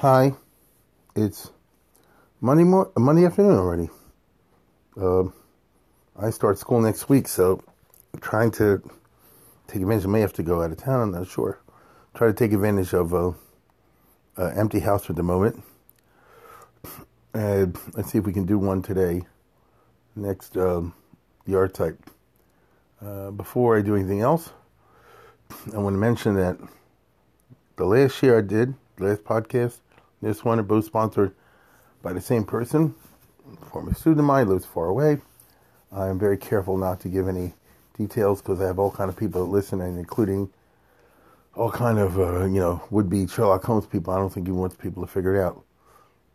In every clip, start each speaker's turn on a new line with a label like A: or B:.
A: Hi, it's Monday mor- Monday afternoon already. Uh, I start school next week, so I'm trying to take advantage. I may have to go out of town. I'm not sure. Try to take advantage of a, a empty house for the moment. Let's see if we can do one today. Next um, yahrtzeit. Uh, before I do anything else, I want to mention that the last year I did, the last podcast, this one are both sponsored by the same person. Former student of mine lives far away. I am very careful not to give any details because I have all kind of people listening, including all kind of uh, you know would-be Sherlock Holmes people. I don't think he wants people to figure it out.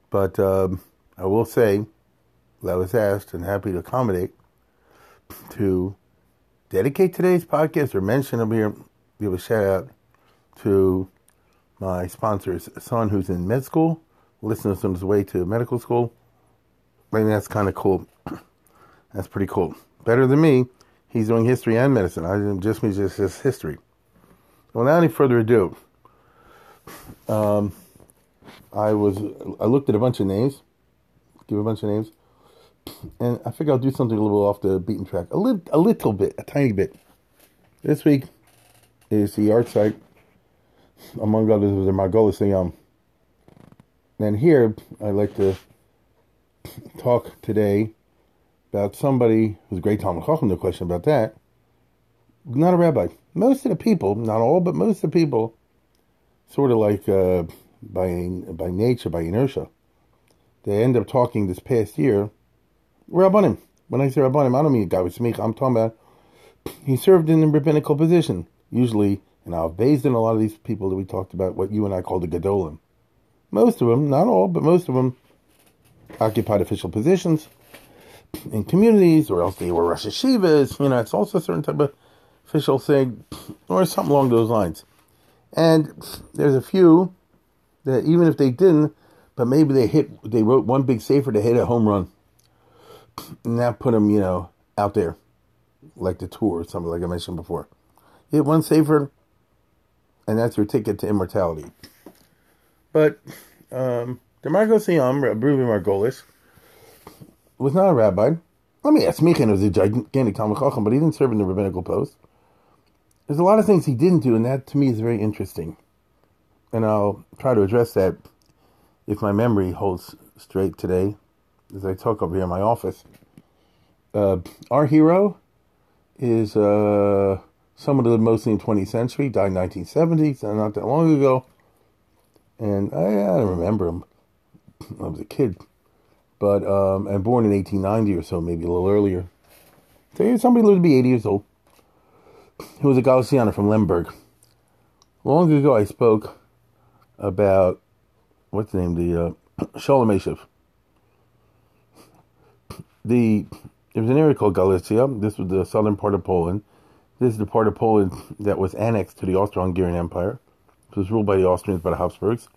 A: But um, I will say that I was asked and happy to accommodate to dedicate today's podcast or mention I'm here give a shout out to my sponsor's son who's in med school, listens on his way to medical school. I think that's kind of cool. That's pretty cool. Better than me. He's doing history and medicine. I just me just, just history. Without any further ado, um, I was I looked at a bunch of names, give a bunch of names, and I figured I'll do something a little off the beaten track, a little, a little bit, a tiny bit. This week is the art site, among others, was the Margolis Sayam. And here, I'd like to talk today about somebody who's a great Talmud Chacham, no question about that. Not a rabbi. Most of the people, not all, but most of the people, sort of like uh, by by nature, by inertia, they end up talking this past year. Rabbanim. When I say Rabbanim, I don't mean a guy with smicha. I'm talking about he served in a rabbinical position, usually, and I've based in a lot of these people that we talked about, what you and I call the Gedolim. Most of them, not all, but most of them, occupied official positions in communities, or else they were Rosh Yeshivas. You know, it's also a certain type of official thing, or something along those lines. And there's a few that even if they didn't, but maybe they hit, they wrote one big sefer to hit a home run, and that put them, you know, out there, like the tour or something like I mentioned before. Hit one sefer, and that's your ticket to immortality. But um, Demarco Siam, Ruby Margolis, was not a rabbi. I mean, Asmichin was a gigantic Talmud Chacham, but he didn't serve in the rabbinical post. There's a lot of things he didn't do, and that to me is very interesting. And I'll try to address that if my memory holds straight today as I talk over here in my office. Uh, our hero is uh, someone who lived mostly in the 20th century, died in 1970, so not that long ago. And I, I don't remember him. I was a kid but um, and born in 1890 or so, maybe a little earlier. So somebody lived to be 80 years old. He was a Galicianer from Lemberg. Long ago, I spoke about what's the name, the uh, Shoel U'Meishiv. The there was an area called Galicia. This was the southern part of Poland. This is the part of Poland that was annexed to the Austro-Hungarian Empire. It was ruled by the Austrians, by the Habsburgs.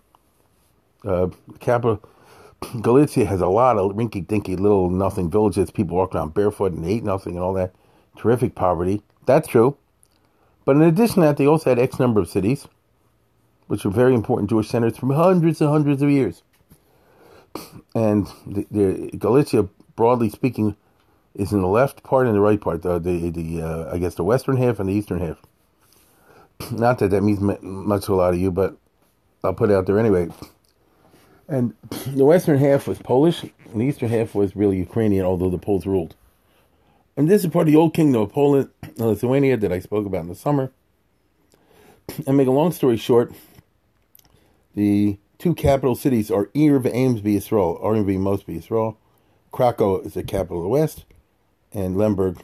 A: Uh, capital Galicia has a lot of rinky dinky little nothing villages. People walk around barefoot and eat nothing and all that. Terrific poverty. That's true. But in addition to that, they also had X number of cities, which were very important Jewish centers for hundreds and hundreds of years. And the, the Galicia, broadly speaking, is in the left part and the right part. The the, the uh, I guess the western half and the eastern half. Not that that means much to a lot of you, but I'll put it out there anyway. And the western half was Polish, and the eastern half was really Ukrainian, although the Poles ruled. And this is part of the old kingdom of Poland, Lithuania, that I spoke about in the summer. And make a long story short, the two capital cities are Ir Amesby Yisrael, Amesby Mosby Yisrael. Krakow is the capital of the west, and Lemberg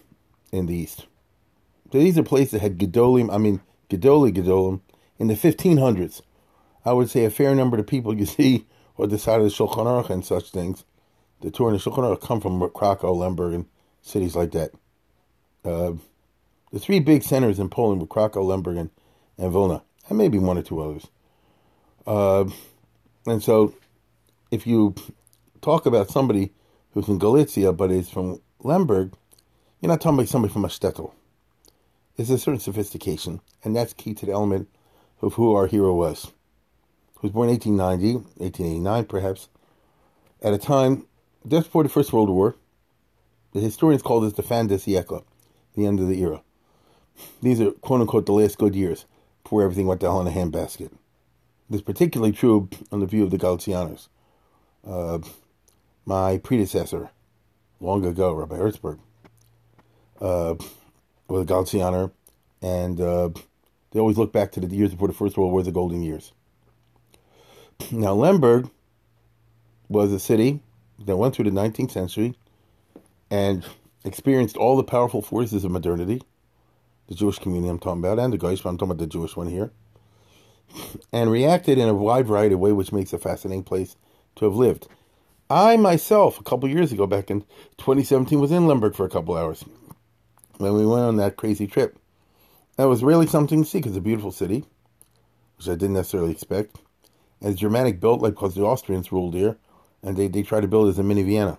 A: in the east. So these are places that had Gedolim, I mean, Gedoli Gedolim, in the 1500s. I would say a fair number of people you see or the side of the Shulchan Aruch and such things, the Torah and the Shulchan Aruch come from Krakow, Lemberg, and cities like that. Uh, the three big centers in Poland were Krakow, Lemberg, and, and Vilna, and maybe one or two others. Uh, and so, if you talk about somebody who's in Galicia but is from Lemberg, you're not talking about somebody from a shtetl. There's a certain sophistication, and that's key to the element of who our hero was. He was born 1890, 1889 perhaps, at a time just before the First World War. The historians call this the fin de siècle, the end of the era. These are quote unquote the last good years before everything went to hell in a handbasket. This is particularly true on the view of the Galicianos. Uh, my predecessor, long ago, Rabbi Herzberg, uh, a Galicianer, and uh, they always look back to the years before the First World War, the golden years. Now, Lemberg was a city that went through the 19th century and experienced all the powerful forces of modernity, the Jewish community I'm talking about, and the Goyish, but I'm talking about the Jewish one here, and reacted in a wide variety of ways, which makes a fascinating place to have lived. I myself, a couple years ago, back in 2017, was in Lemberg for a couple hours when we went on that crazy trip. That was really something to see because it's a beautiful city, which I didn't necessarily expect. And it's Germanic built, like because the Austrians ruled here, and they, they tried to build it as a mini Vienna.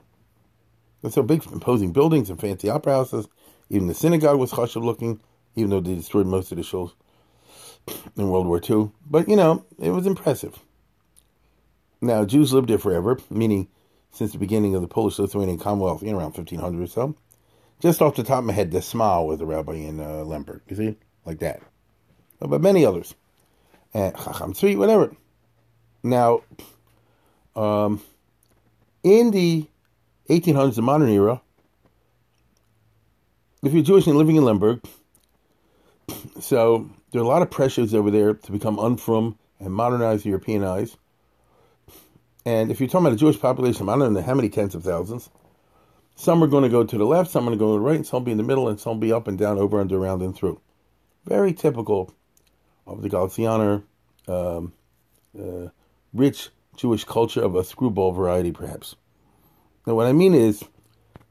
A: It's so big, imposing buildings and fancy opera houses. Even the synagogue was chashuv looking, even though they destroyed most of the shows in World War II. But, you know, it was impressive. Now, Jews lived there forever, meaning since the beginning of the Polish Lithuanian Commonwealth, know, around 1500 or so. Just off the top of my head, the Sma was a rabbi in uh, Lemberg. You see? Like that. But many others. And Chacham Tzvi, whatever. Now, um, in the 1800s, the modern era, if you're Jewish and living in Lemberg, so there are a lot of pressures over there to become unfrum and modernize, Europeanize. And if you're talking about a Jewish population, I don't know how many tens of thousands, some are going to go to the left, some are going to go to the right, and some will be in the middle, and some will be up and down, over and around and through. Very typical of the Galicianer, um, uh, rich Jewish culture of a screwball variety, perhaps. Now, what I mean is,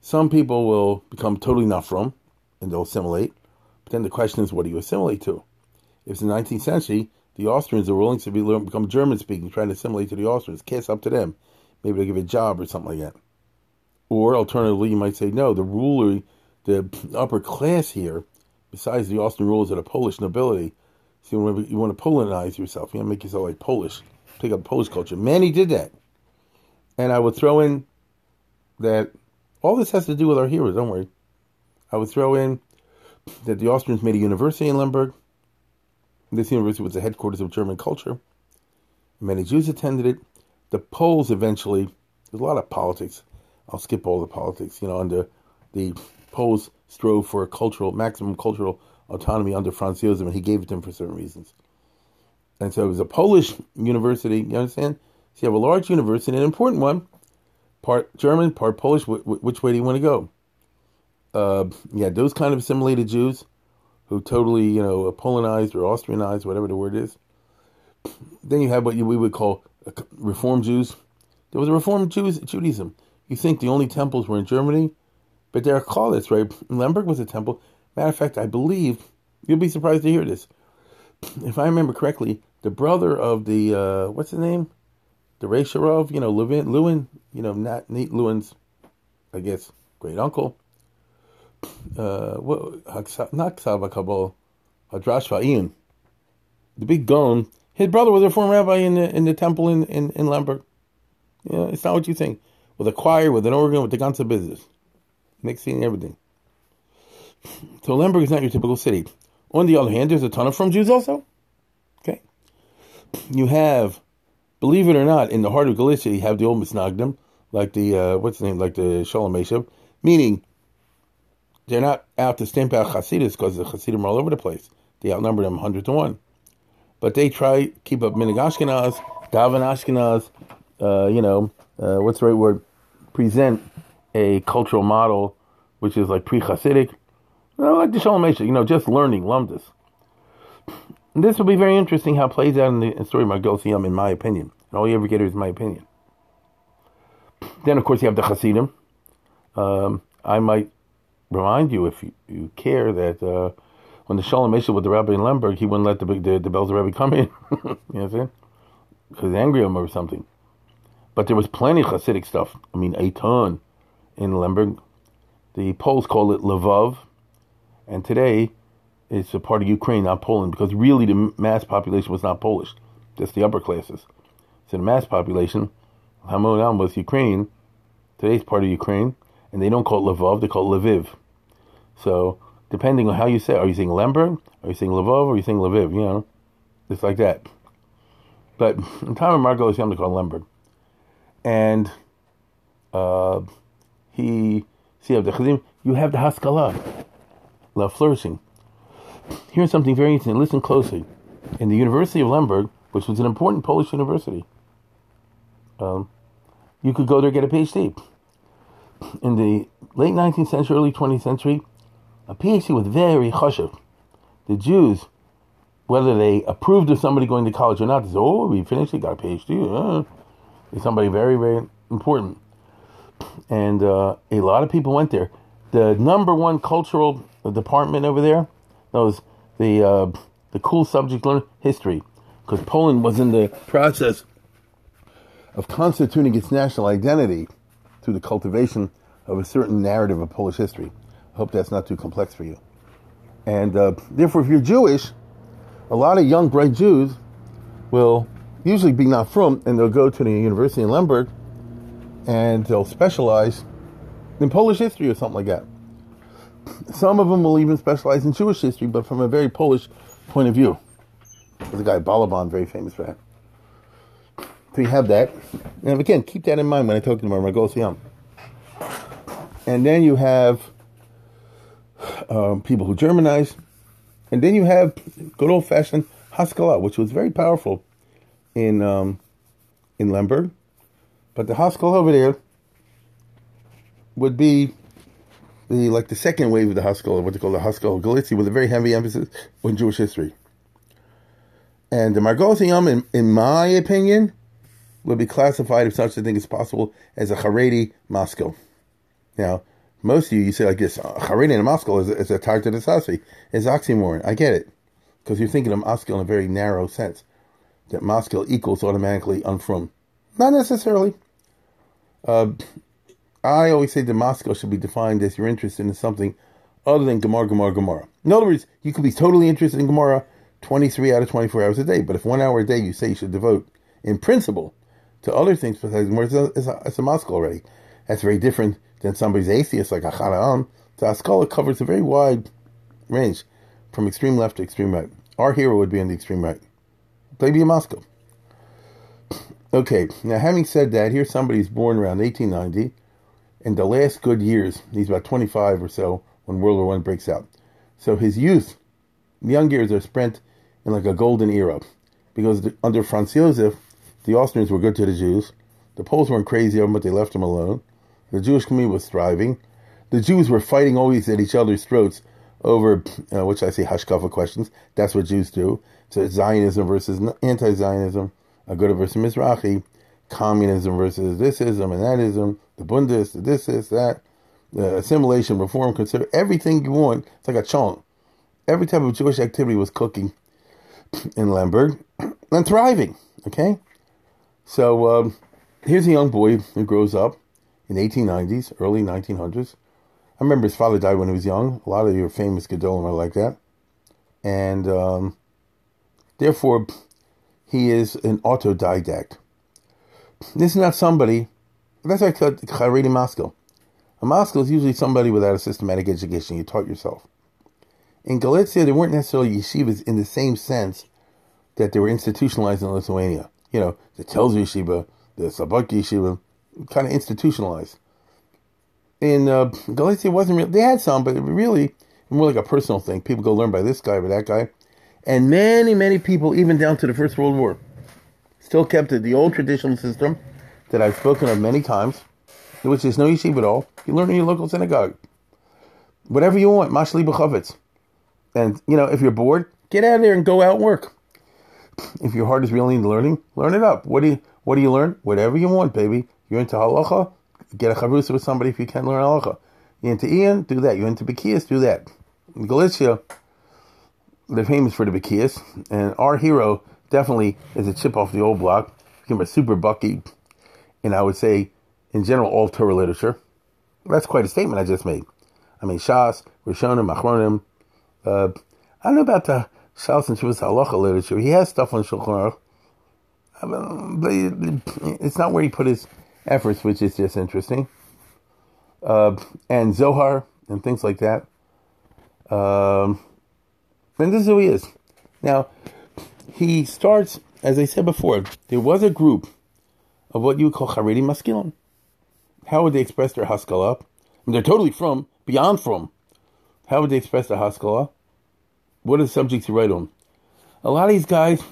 A: some people will become totally not frum, and they'll assimilate. But then the question is, what do you assimilate to? If it's the 19th century, the Austrians are willing to be, become German speaking, trying to assimilate to the Austrians. Kiss up to them. Maybe they'll give a job or something like that. Or alternatively, you might say, no, the ruler, the upper class here, besides the Austrian rulers are the Polish nobility. So you want, to, you want to Polonize yourself. You want to make yourself like Polish. Pick up Polish culture. Many did that. And I would throw in that all this has to do with our heroes, don't worry. I would throw in that the Austrians made a university in Lemberg. This university was the headquarters of German culture. Many Jews attended it. The Poles eventually, there's a lot of politics I'll skip all the politics. You know, under the Poles strove for a cultural maximum cultural autonomy under Franz Josef, and he gave it to them for certain reasons. And so it was a Polish university. You understand? So you have a large university, an important one, part German, part Polish. which way do you want to go? Uh, yeah, those kind of assimilated Jews who totally, you know, Polonized or Austrianized, whatever the word is. Then you have what we would call Reform Jews. There was a Reform Jews, Judaism. You think the only temples were in Germany? But there are callets, right? Lemberg was a temple. Matter of fact, I believe, you'll be surprised to hear this. If I remember correctly, the brother of the, uh, what's his name? The Reisher Rov, you know, Lewin, Lewin, you know, not Nate Lewin's, I guess, great uncle. Uh, what, not Ksava Kabul, Hadrash Ian. The big gun. his brother was a former rabbi in the, in the temple in, in, in Lemberg. Yeah, it's not what you think with a choir, with an organ, with the ganze business. Mixing everything. So Lemberg is not your typical city. On the other hand, there's a ton of frum Jews also. Okay. You have, believe it or not, in the heart of Galicia, you have the old Misnagdim, like the, uh, what's the name, like the Shoel U'Meishiv, meaning they're not out to stamp out Hasidus because the Hasidim are all over the place. They outnumber them 100 to 1. But they try keep up Minig Ashkenaz, Daven Ashkenaz, uh, you know, uh, what's the right word? Present a cultural model which is like pre Hasidic. You know, like the Shalom you know, just learning, lumdus. This will be very interesting how it plays out in the story of Margol Yom, in my opinion. And all you ever get is my opinion. Then, of course, you have the Hasidim. Um, I might remind you, if you, you care, that uh, when the Shalom issue with the rabbi in Lemberg, he wouldn't let the the, the Belzer come in. you know what I'm saying? Because angry him or something. But there was plenty of Hasidic stuff. I mean, a ton in Lemberg. The Poles call it Lvov, and today it's a part of Ukraine, not Poland, because really the mass population was not Polish, just the upper classes. So the mass population, Hamonam was Ukrainian. Today's part of Ukraine, and they don't call it Lvov, they call it Lviv. So depending on how you say, are you saying Lemberg, are you saying Lvov, are you saying Lviv? You know, it's like that. But in time of Margot, it's to call Lemberg, and uh, he see the Chadim, you have the Haskalah, love flourishing. Here's something very interesting. Listen closely. In the University of Lemberg, which was an important Polish university, um, you could go there and get a PhD. In the late 19th century, early 20th century, a PhD was very chashuv. The Jews, whether they approved of somebody going to college or not, they said, oh, we finished, he got a PhD. Uh, somebody very, very important. And uh, a lot of people went there. The number one cultural department over there was the uh, the cool subject learn history, because Poland was in the process of constituting its national identity through the cultivation of a certain narrative of Polish history. I hope that's not too complex for you. And uh, therefore, if you're Jewish, a lot of young, bright Jews will usually be not frum, and they'll go to the university in Lemberg, and they'll specialize in Polish history or something like that. Some of them will even specialize in Jewish history, but from a very Polish point of view. There's a guy, Balaban, very famous for that. So you have that. And again, keep that in mind when I talk to them about Magosiam. And then you have um, people who Germanize. And then you have good old fashioned Haskalah, which was very powerful in um, in Lemberg. But the Haskalah over there would be the like the second wave of the Haskalah, what they call the Haskalah Galicia, with a very heavy emphasis on Jewish history. And the Margot in, in my opinion, would be classified, if such a thing is possible, as a Haredi maskil. Now, most of you, you say like this, Haredi and maskil is, is a target to the Sasi. It's oxymoron. I get it. Because you're thinking of maskil in a very narrow sense. That maskil equals automatically unfrum. Not necessarily. Uh, I always say that maskil should be defined as you're interested in something other than Gemara, Gemara, Gemara. In other words, you could be totally interested in Gemara 23 out of 24 hours a day, but if one hour a day you say you should devote, in principle, to other things besides Gemara, it's a, it's a, Moscow already. That's very different than somebody's atheist like Achana So Haskalah covers a very wide range, from extreme left to extreme right. Our hero would be on the extreme right. In Moscow. Okay, now having said that, here's somebody who's born around 1890 in the last good years, he's about 25 or so when World War One breaks out. So his youth, young years are spent in like a golden era, because the, under Franz Josef, the Austrians were good to the Jews. The Poles weren't crazy of them, but they left them alone. The Jewish community was thriving. The Jews were fighting always at each other's throats over, uh, which I say, hashkafa questions. That's what Jews do. So Zionism versus anti-Zionism, Agudah versus Mizrahi, communism versus thisism and thatism, the Bundes, this is that, the assimilation, reform, consider everything you want. It's like a chong. Every type of Jewish activity was cooking in Lemberg and thriving. Okay, so um, here's a young boy who grows up in the 1890s, early 1900s. I remember his father died when he was young. A lot of your famous Gedolim are like that, and um, therefore he is an autodidact. This is not somebody, that's call Haredi maskil. A maskil is usually somebody without a systematic education. You taught yourself. In Galicia, there weren't necessarily yeshivas in the same sense that they were institutionalized in Lithuania. You know, the Telz yeshiva, the Sabak yeshiva, kind of institutionalized. In uh, Galicia, it wasn't really, they had some, but it really more like a personal thing. People go learn by this guy, by that guy. And many, many people, even down to the First World War, still kept the old traditional system that I've spoken of many times, which is no yeshiva at all. You learn in your local synagogue. Whatever you want, mashli b'chavetz. And, you know, if you're bored, Get out of there and go out and work. If your heart is really into learning, learn it up. What do you What do you learn? Whatever you want, baby. You're into halacha, get a chavrusa with somebody if you can learn halacha. You're into Ian, do that. You're into Bekias, do that. In Galicia, they're famous for the Bekias, and our hero definitely is a chip off the old block. Became a super bucky, and I would say, in general, all Torah literature. That's quite a statement I just made. I mean, Shas, Rishonim, Achronim. Uh, I don't know about the Shas and Shuvas Halacha literature. He has stuff on Shulchan Aruch, but it's not where he put his efforts, which is just interesting. Uh, and Zohar and things like that. Um, and this is who he is. Now, he starts, as I said before, there was a group of what you would call Haredi Maskilon. How would they express their Haskalah? they're totally frum, beyond frum. How would they express their Haskalah? What are the subjects to write on? A lot of these guys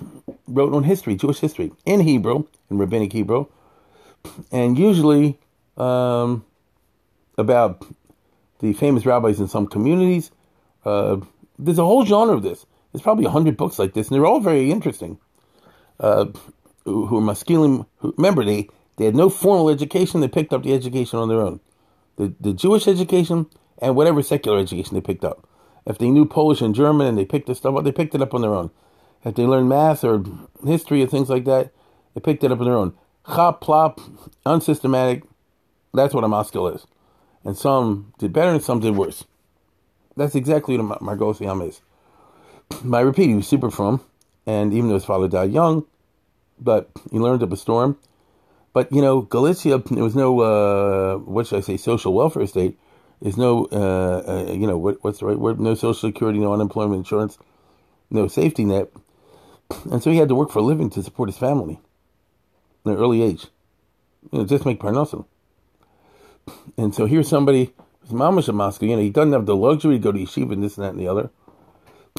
A: wrote on history, Jewish history, in Hebrew, in Rabbinic Hebrew, and usually um, about the famous rabbis in some communities. Uh, there's a whole genre of this. There's probably a hundred books like this, and they're all very interesting. Uh, who, who are masculine? Who, remember, they they had no formal education. They picked up the education on their own, the the Jewish education and whatever secular education they picked up. If they knew Polish and German and they picked this stuff up, they picked it up on their own. If they learned math or history or things like that, they picked it up on their own. Chop, plop, unsystematic. That's what a maskil is. And some did better and some did worse. That's exactly what Margot Siam is. I repeat, he was super frum, and even though his father died young, but he learned up a storm. But you know, Galicia, there was no uh, what should I say, social welfare state. There's no, uh, uh, you know, what, what's the right word? No social security, no unemployment insurance, no safety net, and so he had to work for a living to support his family. At an early age, you know, just make parnasim. And so here's somebody who's mamash a. You know, he doesn't have the luxury to go to yeshiva and this and that and the other,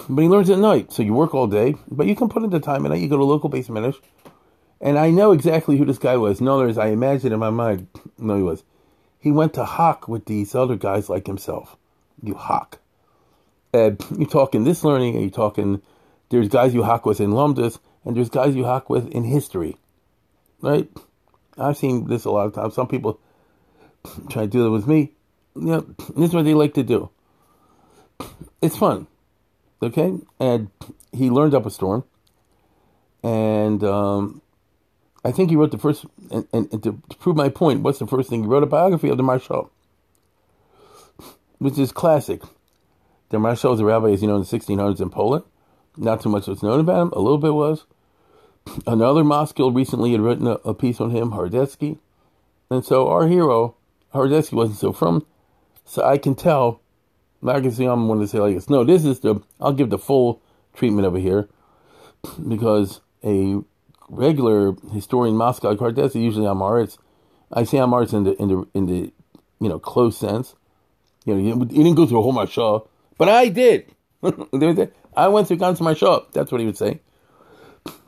A: but he learns at night. So you work all day, but you can put in the time at night. You go to local base. And I know exactly who this guy was. No, there's I imagine in my mind. No, he was. He went to Hock with these other guys like himself. You Hock. Uh, you're talking this learning, and you're talking. There's guys you Hock with in Lumdus, and there's guys you Hock with in history, right? I've seen this a lot of times. Some people try to do that with me. You know, this is what they like to do. It's fun, okay? And he learned up a storm, and um, I think he wrote the first. And, and, and, to, to prove my point, what's the first thing he wrote? A biography of the Maharshal, which is classic. The Maharshal was a rabbi, as you know, in the 1600s in Poland. Not too much was known about him. A little bit was. Another Moskil recently had written a, a piece on him, Horodetzky. And so our hero Horodetzky wasn't so frum. So I can tell. I can see I'm one to say like this. No, this is the. I'll give the full treatment over here, because a regular historian Moscow Horodetzky usually Amaritz. I say Amaritz in the in the in the you know close sense. You know, he, didn't go through a whole Marshaw, but I did. I went through Gans Marshaw. That's what he would say.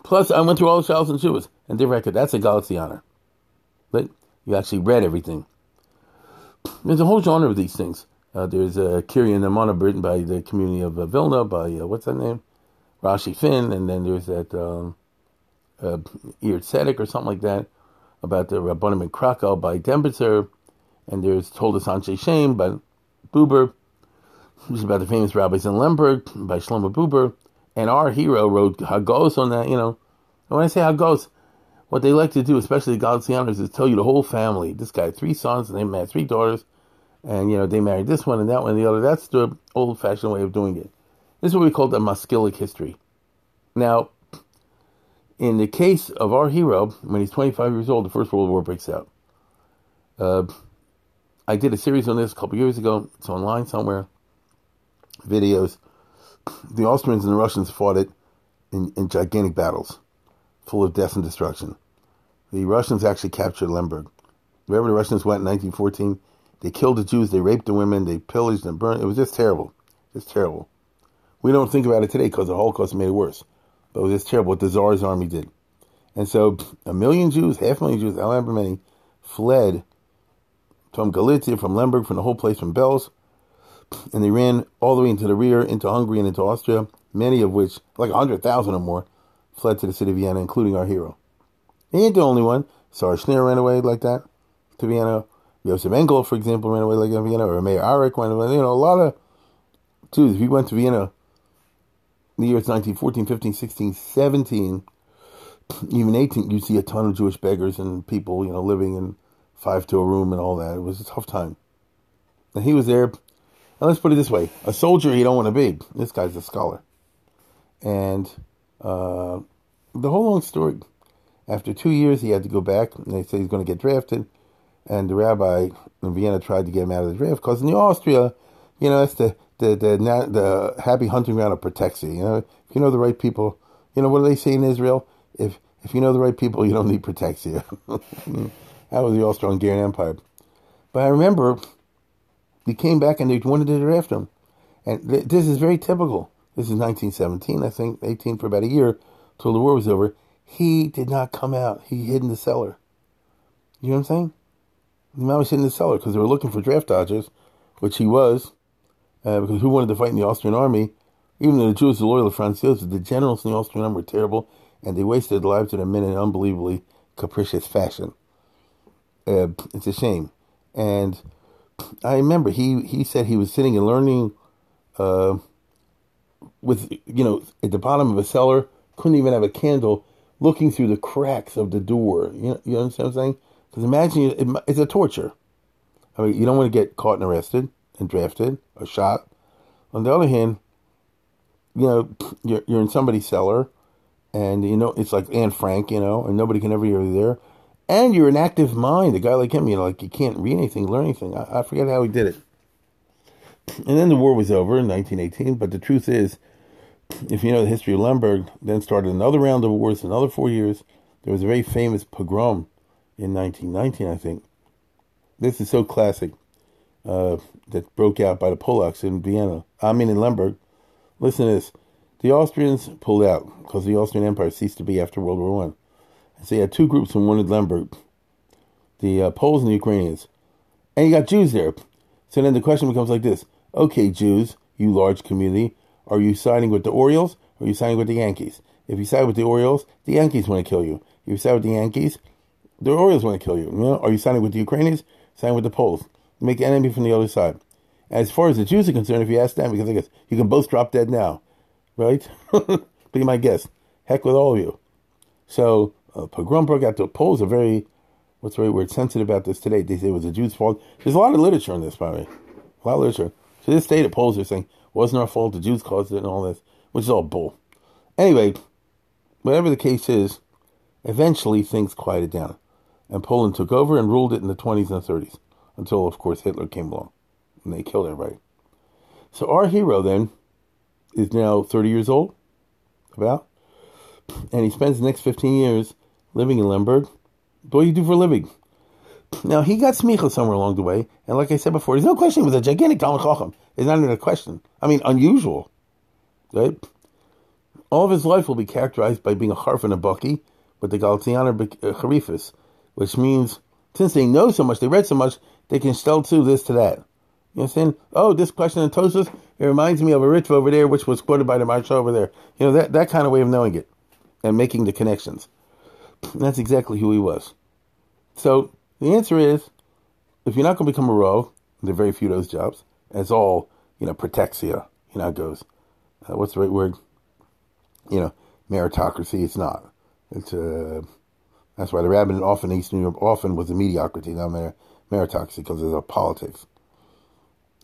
A: Plus, I went through all the Shalos and Shuvas. And record, that's a Galicianer. But you actually read everything. There's a whole genre of these things. Uh, there's a uh, Kiryah Ne'emanah written by the community of uh, Vilna, by, uh, what's that name? Rashi Fuenn, and then there's that um, uh, or something like that, about the Rabbanim in Krakow by Dembitzer, and there's Toldos Anshe Shem by Buber, which is about the famous rabbis in Lemberg by Shlomo Buber, and our hero wrote Hagos on that, you know. And when I say Hagos, what they like to do, especially the Galicianos, is tell you the whole family. This guy had three sons and they had three daughters, and you know they married this one and that one and the other. That's the old-fashioned way of doing it. This is what we call the Maskilic history. Now, in the case of our hero, when he's 25 years old, the First World War breaks out. Uh, I did a series on this a couple years ago. It's online somewhere. Videos. The Austrians and the Russians fought it in, in gigantic battles, full of death and destruction. The Russians actually captured Lemberg. Wherever the Russians went in 1914, they killed the Jews, they raped the women, they pillaged and burned. It was just terrible. Just terrible. We don't think about it today because the Holocaust made it worse. But it was just terrible what the Tsar's army did. And so a million Jews, half a million Jews, however many, fled from Galicia, from Lemberg, from the whole place, from Belz. And they ran all the way into the rear, into Hungary and into Austria. many of which, like 100,000 or more, fled to the city of Vienna, including our hero. He ain't the only one. Sarah Schenirer ran away like that to Vienna. Josef Engel, for example, ran away like that to Vienna. Or Meir Arik went away. You know, a lot of Jews. If you went to Vienna the years 1914, 15, 16, 17, even 18, you see a ton of Jewish beggars and people, you know, living in five to a room and all that. It was a tough time. And he was there. And let's put it this way a soldier you don't want to be. This guy's a scholar. And uh, the whole long story. After two years, he had to go back, and they said he's going to get drafted. And the rabbi in Vienna tried to get him out of the draft because in the Austria, you know, it's the the the, the happy hunting ground of protexia. You know, if you know the right people, you know what do they say in Israel? If if you know the right people, you don't need protexia. that was the Austro-Hungarian Empire. But I remember he came back and they wanted to draft him, and th- this is very typical. This is 1917, I think, 18 for about a year till the war was over. He did not come out. He hid in the cellar. You know what I'm saying? He was hid in the cellar because they were looking for draft dodgers, which he was, uh, because who wanted to fight in the Austrian army? Even though the Jews were loyal to Franz Josef, the generals in the Austrian army were terrible, and they wasted their lives to the men in unbelievably capricious fashion. Uh, it's a shame. And I remember he, he said he was sitting and learning uh, with, you know, at the bottom of a cellar, couldn't even have a candle, looking through the cracks of the door. You know, you understand what I'm saying? Because imagine it, it's a torture. I mean, you don't want to get caught and arrested and drafted or shot. On the other hand, you know, you're, you're in somebody's cellar, and you know it's like Anne Frank, you know, and nobody can ever hear you there. And you're an active mind, a guy like him, you know, like you can't read anything, learn anything. I, I forget how he did it. And then the war was over in 1918. But the truth is, if you know the history of Lemberg, then started another round of wars, another four years. There was a very famous pogrom in 1919, I think. This is so classic uh, that broke out by the Polacks in Vienna. I mean, in Lemberg. Listen to this. The Austrians pulled out because the Austrian Empire ceased to be after World War One. So you had two groups from one at Lemberg, the uh, Poles and the Ukrainians. And you got Jews there. So then the question becomes like this. Okay, Jews, you large community, are you siding with the Orioles or are you siding with the Yankees? If you side with the Orioles, the Yankees want to kill you. If you side with the Yankees, the Orioles want to kill you. you know? Are you siding with the Ukrainians? Siding with the Poles. Make an enemy from the other side. As far as the Jews are concerned, if you ask them, because I guess you can both drop dead now, right? Be my guest. Heck with all of you. So uh, pogrom broke out. The Poles are very, what's the right word, sensitive about this today. They say it was the Jews' fault. There's a lot of literature on this, by the way. A lot of literature. To this day, the Poles are saying, wasn't our fault, the Jews caused it and all this, which is all bull. Anyway, whatever the case is, eventually things quieted down. And Poland took over and ruled it in the 20s and 30s. Until, of course, Hitler came along. And they killed everybody. So our hero then is now 30 years old, about. And he spends the next 15 years living in Lemberg. What do you do for a living? Now, he got smicha somewhere along the way. And like I said before, there's no question he was a gigantic Talmud Chacham. It's not even a question. I mean, unusual. Right? All of his life will be characterized by being a harf and a bucky with the Galicianer uh, Charifis, which means since they know so much, they read so much, they can still do this to that. You understand? Oh, this question in Tosfos, it reminds me of a Ritva over there, which was quoted by the Maharsha over there. You know, that, that kind of way of knowing it and making the connections. And that's exactly who he was. So the answer is, if you're not going to become a row, there are very few of those jobs. It's all, you know, protexia. You know, it goes. Uh, what's the right word? You know, meritocracy. It's not. It's uh, that's why the rabbinate often East New York often was a mediocrity, not mer- meritocracy, because of the politics.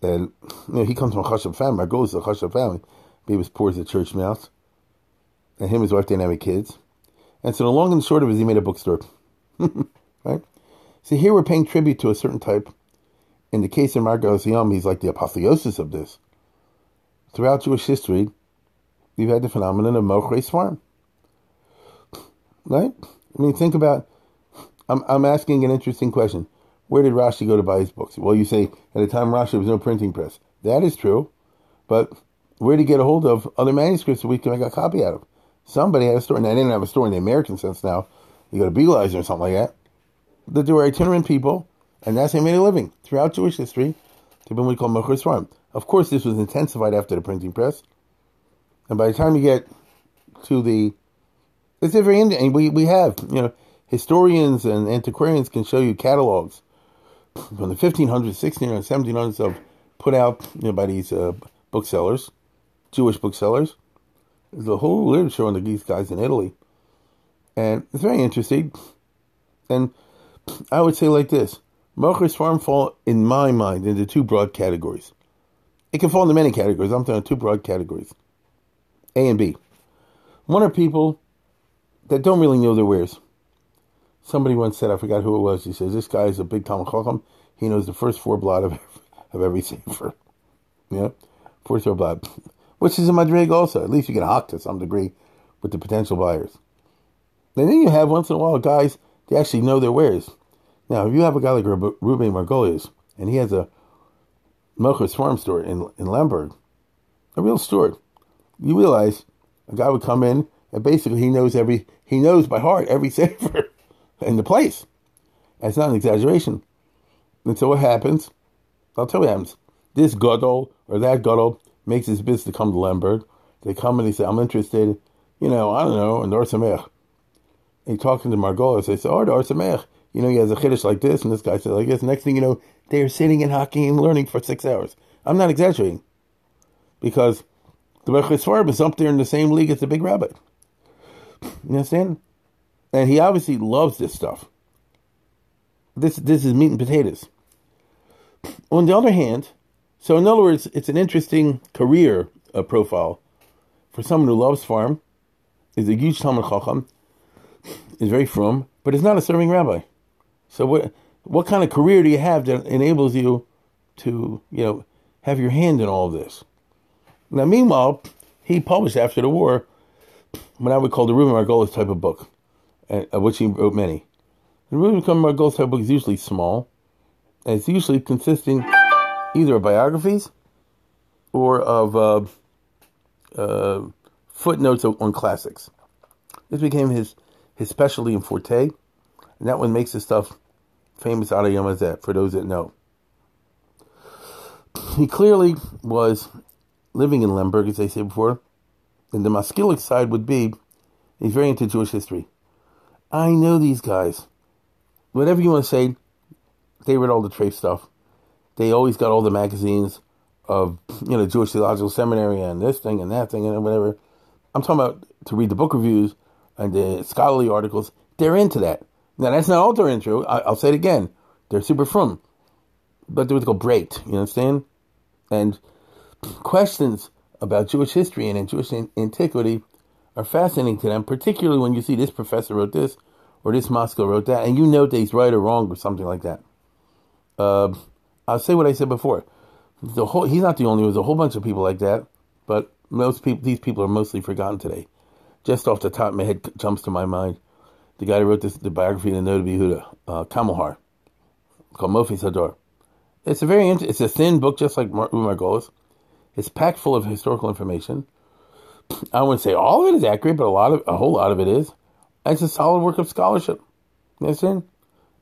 A: And you know, he comes from a Chashuv family. My goal is a Chashuv family. He was poor as a church mouse. And him and his wife didn't have any kids. And so the long and short of it is he made a bookstore. right? So here we're paying tribute to a certain type. In the case of Margot Yom, he's like the apotheosis of this. Throughout Jewish history, we've had the phenomenon of Mochrei Svarim. Right? I mean, think about, I'm, I'm asking an interesting question. Where did Rashi go to buy his books? Well, you say at the time Rashi there was no printing press. That is true, but where did he get a hold of other manuscripts that we can make a copy out of? Somebody had a store, and I didn't have a store in the American sense now. You go to Biegeleisen or something like that. That there were itinerant people, and that's how they made a living. Throughout Jewish history, they've been what we call Mechur. Of course, this was intensified after the printing press. And by the time you get to the, it's very interesting. We we have you know historians and antiquarians can show you catalogs from the 1500s, 1600s, 1700s of put out you know, by these uh, booksellers, Jewish booksellers. There's a whole literature on the these guys in Italy, and it's very interesting. And I would say like this: Mocher Sfarim fall, in my mind, into two broad categories. It can fall into many categories. I'm talking two broad categories: A and B. One are people that don't really know their wares. Somebody once said, I forgot who it was. He says, "This guy is a big Talmud Chacham. He knows the first four blot of of every sefer. Yeah, first four blot, which is a madrig also. At least you can hock to some degree with the potential buyers. And then you have once in a while guys they actually know their wares. Now, if you have a guy like Ruben Margolius, and he has a Mochus farm store in in Lemberg, a real store, you realize a guy would come in and basically he knows every he knows by heart every sefer in the place. That's not an exaggeration. And so what happens? I'll tell you what happens. This Godol or that Godol makes his business to come to Lemberg. They come and they say, I'm interested, you know, I don't know, in Or Samech. And talking to Margolis, they say, Oh, Or Samech. You know, he has a chiddush like this, and this guy said like this. Next thing you know, they are sitting in hockey and learning for six hours. I'm not exaggerating. Because the Becheswarb is up there in the same league as the Big Rabbit. You understand? And he obviously loves this stuff. This this is meat and potatoes. On the other hand, so in other words, it's an interesting career uh, profile for someone who loves farm, is a huge Talmud Chacham, is very frum, but is not a serving rabbi. So what what kind of career do you have that enables you to you know have your hand in all this? Now, meanwhile, he published after the war what I would call the Reuben Margolis type of book, of which he wrote many. The Reuben Margolis type book is usually small, and it's usually consisting either of biographies or of uh, uh, footnotes on classics. This became his, his specialty and forte, and that one makes the stuff famous out of Yom for those that know. He clearly was living in Lemberg, as I said before, and the Maskilic side would be he's very into Jewish history. I know these guys. Whatever you want to say, they read all the trade stuff. They always got all the magazines of you know Jewish Theological Seminary and this thing and that thing and whatever. I'm talking about to read the book reviews and the scholarly articles. They're into that. Now that's not all they're into. I, will say it again. They're super frum, but they would go break. You understand? And questions about Jewish history and Jewish antiquity are fascinating to them, particularly when you see this professor wrote this or this maskil wrote that, and you know that he's right or wrong or something like that. Uh, I'll say what I said before. The whole, he's not the only. There's a whole bunch of people like that, but most people, these people are mostly forgotten today. Just off the top of my head jumps to my mind the guy who wrote this, the biography of the Noda B'Yehuda, uh, Kamal called Mofi Sador. It's a very it's a thin book, just like Mar- Margolis. It's packed full of historical information. I wouldn't say all of it is accurate, but a lot of a whole lot of it is. it's a solid work of scholarship. You understand?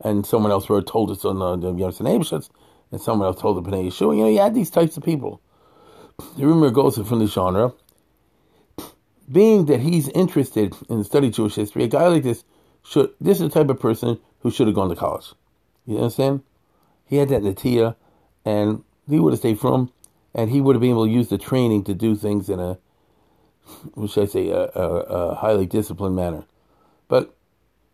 A: And someone else wrote told us on the, the Yonson and someone else told the Pnei Yeshua. You know, you had these types of people. The rumor goes from the genre, being that he's interested in the study of Jewish history, a guy like this should this is the type of person who should have gone to college. You understand? He had that natia, and he would have stayed frum and he would have been able to use the training to do things in a, what should I say, a, a, a highly disciplined manner. But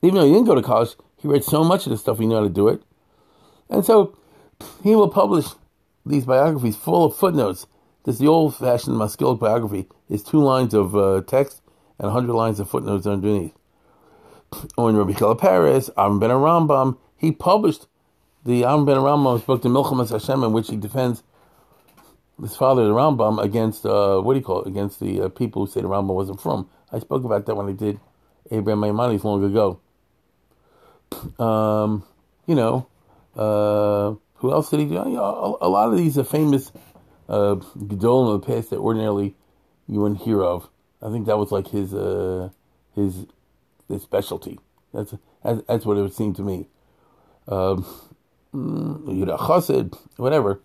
A: even though he didn't go to college, he read so much of the stuff he knew how to do it. And so he will publish these biographies full of footnotes. This is the old-fashioned Maskilic biography is two lines of uh, text and 100 lines of footnotes underneath. On Rabbi Peretz, Aaron Ben Rambam, he published the Aaron Ben Rambam's book, The Milchamas Hashem, in which he defends his father, the Rambam, against uh, what do you call it? Against the uh, people who say the Rambam wasn't frum. I spoke about that when I did Abraham Maimonides long ago. Um, you know, uh, who else did he do? You know, a, a, lot of these are famous uh, Gedolim of the past that ordinarily you wouldn't hear of. I think that was like his uh, his specialty. That's, that's what it would seem to me. Um, Chassid, whatever.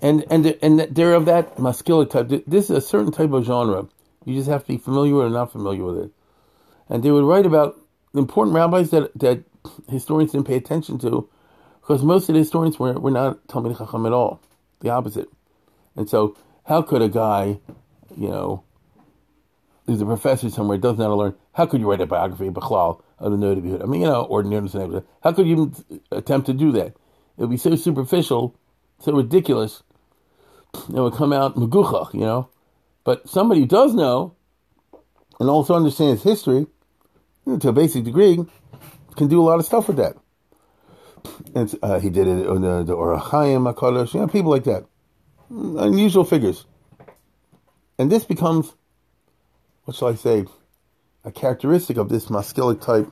A: and and and they're of that maskilic type. This is a certain type of genre. You just have to be familiar or not familiar with it. And they would write about important rabbis that that historians didn't pay attention to, because most of the historians were, were not Talmid Chacham at all, the opposite. And so, how could a guy, you know, who's a professor somewhere doesn't know how to learn, how could you write a biography of Bechlal of the Noda BiYehudah? I mean, you know, ordinary, how could you attempt to do that? It would be so superficial, so ridiculous, it would come out meguchach, you know. But somebody who does know, and also understands history, you know, to a basic degree, can do a lot of stuff with that. And uh, he did it on the, the Ohr HaChaim HaKadosh, you know, people like that. Unusual figures. And this becomes, what shall I say, a characteristic of this maskilic type,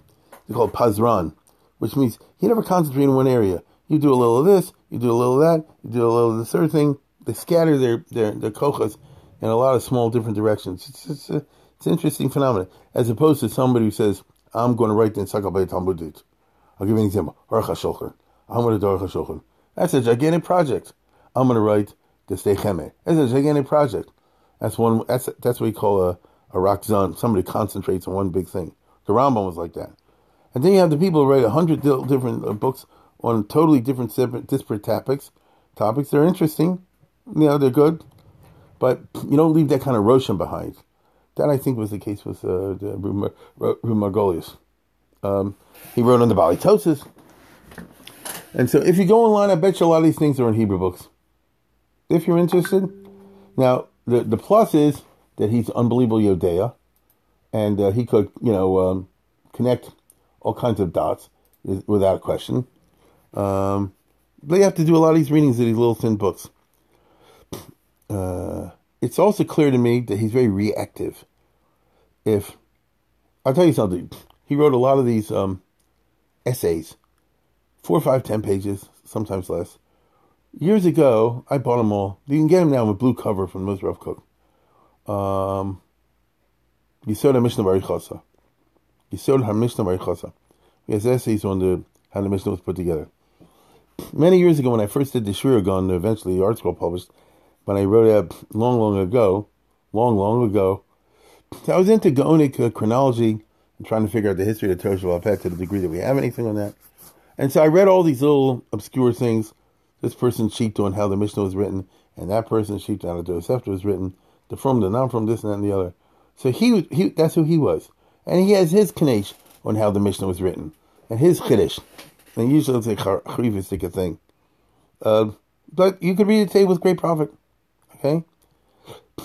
A: they call Pazran, which means he never concentrates in one area. You do a little of this, you do a little of that, you do a little of this other thing. They scatter their, their, their kochas in a lot of small different directions. It's, it's, a, it's an interesting phenomenon, as opposed to somebody who says, I'm going to write the Encyclopedia Talmudit. I'll give you an example. Aruch HaShulchan. I'm going to do Aruch HaShulchan. That's a gigantic project. I'm going to write the Sdei Chemed. That's a gigantic project. That's one. That's that's what we call a a rakzan. Somebody concentrates on one big thing. The Rambam was like that. And then you have the people who write a hundred different uh, books on totally different, separate, disparate topics. Topics they're interesting. You know, they're good, but you don't leave that kind of roshan behind. That I think was the case with uh, the Margolius. Um, he wrote on the Balitosis. And so if you go online, I bet you a lot of these things are in Hebrew books. If you're interested. Now, the, the plus is that he's unbelievable Yodea, and uh, he could, you know, um, connect all kinds of dots without question. Um, have to do a lot of these readings of these little thin books. Uh, it's also clear to me that he's very reactive. If I'll tell you something, he wrote a lot of these um, essays, four, five, ten pages, sometimes less. Years ago, I bought them all. You can get them now with blue cover from Moshe Cook. Um, Yisod HaMishnah V'Arichasa. Yisod HaMishnah V'Arichasa. He has essays on the how the Mishnah was put together. Many years ago, when I first did the Sherira Gaon, eventually the article published, when I wrote it long, long ago, long, long ago, I was into Gaonic uh, chronology and trying to figure out the history of the Torah Shabbat to the degree that we have anything on that. And so I read all these little obscure things. This person sheeped on how the Mishnah was written, and that person sheeped on how the Tosefta was written, the frum, the non frum, this and that and the other. So he, he that's who he was. And he has his kanesh on how the Mishnah was written, and his chiddush. And usually it's a charivistic thing. Uh, but you could read it today with great profit. Okay?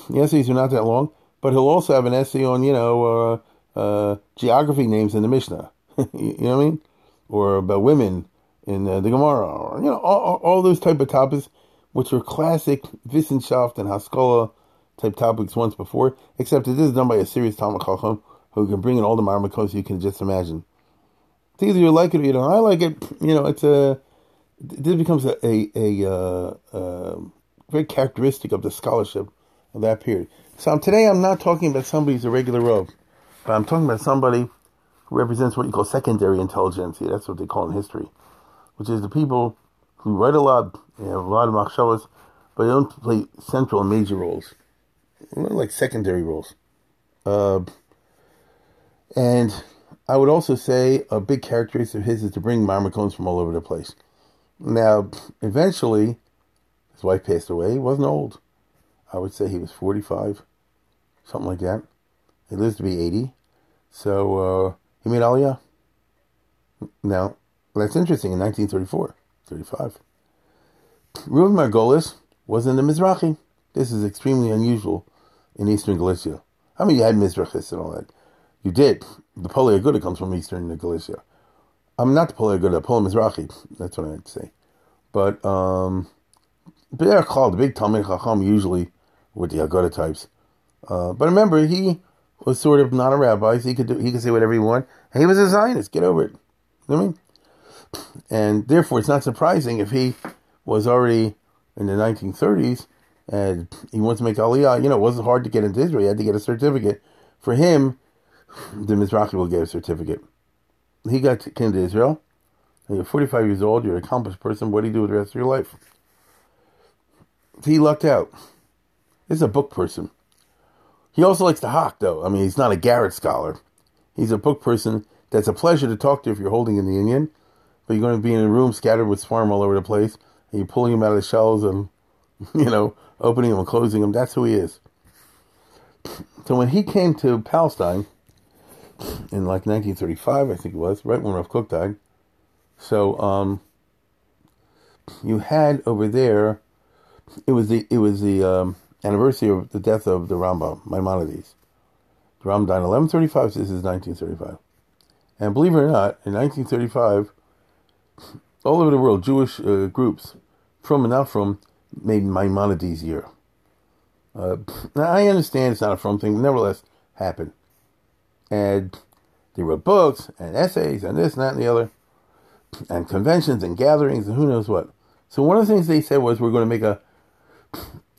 A: The essays are not that long, but he'll also have an essay on, you know, uh, uh, geography names in the Mishnah. you know what I mean? Or about women in uh, the Gemara, or, you know, all, all, those type of topics, which were classic Wissenschaft and Haskalah type topics once before, except it is done by a serious Talmud Chacham who can bring in all the marmakos you can just imagine. It's either you like it or you don't. I like it. You know, it's a. This becomes a a, a uh, uh, very characteristic of the scholarship of that period. So today I'm not talking about somebody who's a regular rov, but I'm talking about somebody who represents what you call secondary intelligentsia. That's what they call in history, which is the people who write a lot, they have a lot of machshavas, but they don't play central major roles, like secondary roles. Uh, and I would also say a big characteristic of his is to bring marmacones from all over the place. Now, eventually, his wife passed away. He wasn't old. I would say he was 45, something like that. He lives to be 80. So, uh, he made Aliyah. Now, that's interesting. In 1934, 35. Reuben Margolis was in the Mizrahi. This is extremely unusual in Eastern Galicia. I mean, you had Mizrachis and all that. You did. The Poalei Agudah comes from Eastern Galicia. I'm not the Poalei Agudah, Poalei Mizrahi. That's what I meant to say. But, um, they're called the big Talmud Chacham usually with the Aguda types. Uh, but remember, he was sort of not a rabbi, so he could do, he could say whatever he wanted. He was a Zionist. Get over it. You know what I mean? And therefore, it's not surprising if he was already in the 1930s and he wants to make Aliyah. You know, it wasn't hard to get into Israel. He had to get a certificate. For him, the Mizrahi will get a certificate. He got to, came to Israel. You're 45 years old. You're an accomplished person. What do you do with the rest of your life? he lucked out. He's a book person. He also likes to hock, though. I mean, he's not a Garrett scholar. He's a book person that's a pleasure to talk to if you're holding in the Indian, but you're going to be in a room scattered with swarm all over the place, and you're pulling him out of the shelves and, you know, opening them and closing them. That's who he is. So when he came to Palestine in like 1935, I think it was, right when Rav Kook died, so um, you had over there, it was the it was the um, anniversary of the death of the Rambam, Maimonides. The Rambam died in 1135, so this is 1935. And believe it or not, in 1935, all over the world, Jewish uh, groups, frum and not frum, made Maimonides year. Uh, I understand it's not a frum thing, but nevertheless, happened. And they wrote books and essays and this and that and the other and conventions and gatherings and who knows what. So one of the things they said was we're going to make a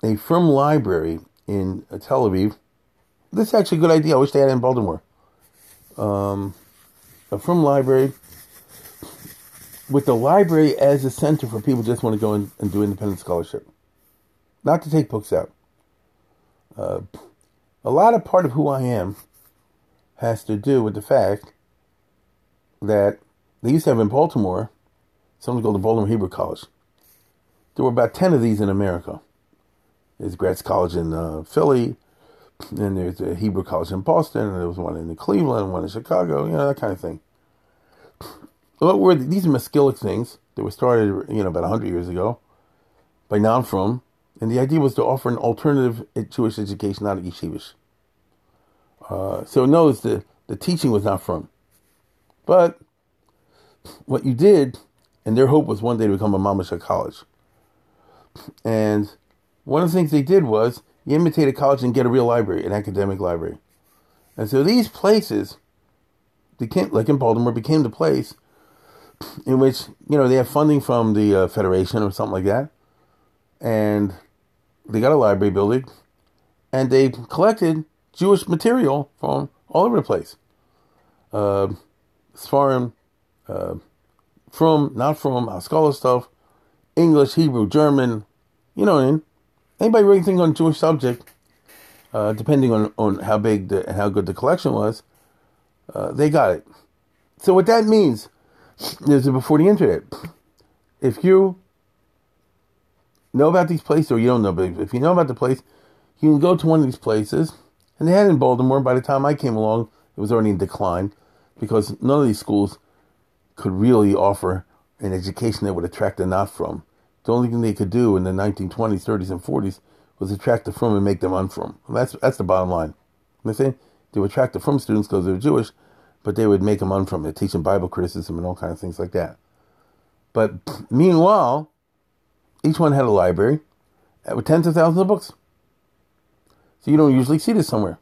A: a frum library in Tel Aviv. This is actually a good idea. I wish they had it in Baltimore. Um, a frum library with the library as a center for people just want to go in and do independent scholarship, not to take books out. Uh, a lot of part of who I am has to do with the fact that they used to have in Baltimore something called the Baltimore Hebrew College. There were about 10 of these in America. There's Gratz College in uh, Philly, and there's a Hebrew College in Boston, and there was one in Cleveland, one in Chicago, you know, that kind of thing. What were these are Maskilic things that were started, you know, about 100 years ago by Non Frum, and the idea was to offer an alternative Jewish education, not a yeshivish. Uh, so notice the, the teaching was not frum. But what you did, and their hope was one day to become a mamash college. And one of the things they did was you imitate a college and get a real library, an academic library. And so these places, became, like in Baltimore, became the place in which, you know, they have funding from the uh, Federation or something like that. And they got a library building. And they collected Jewish material from all over the place. Uh, Sfarim, uh, frum, not frum, our scholar stuff, English, Hebrew, German, you know I mean? Anybody reading things on Jewish subject, uh, depending on, on how big the, how good the collection was, uh, they got it. So what that means is before the internet, if you know about these places or you don't know, but if you know about the place, you can go to one of these places and they had in Baltimore, by the time I came along, it was already in decline because none of these schools could really offer an education that would attract the not frum. The only thing they could do in the 1920s, 30s, and 40s was attract the frum and make them unfrum. that's that's the bottom line. You know They would attract the frum students because they were Jewish, but they would make them unfrum. They teach them Bible criticism and all kinds of things like that. But meanwhile, each one had a library with tens of thousands of books. So you don't usually see this somewhere.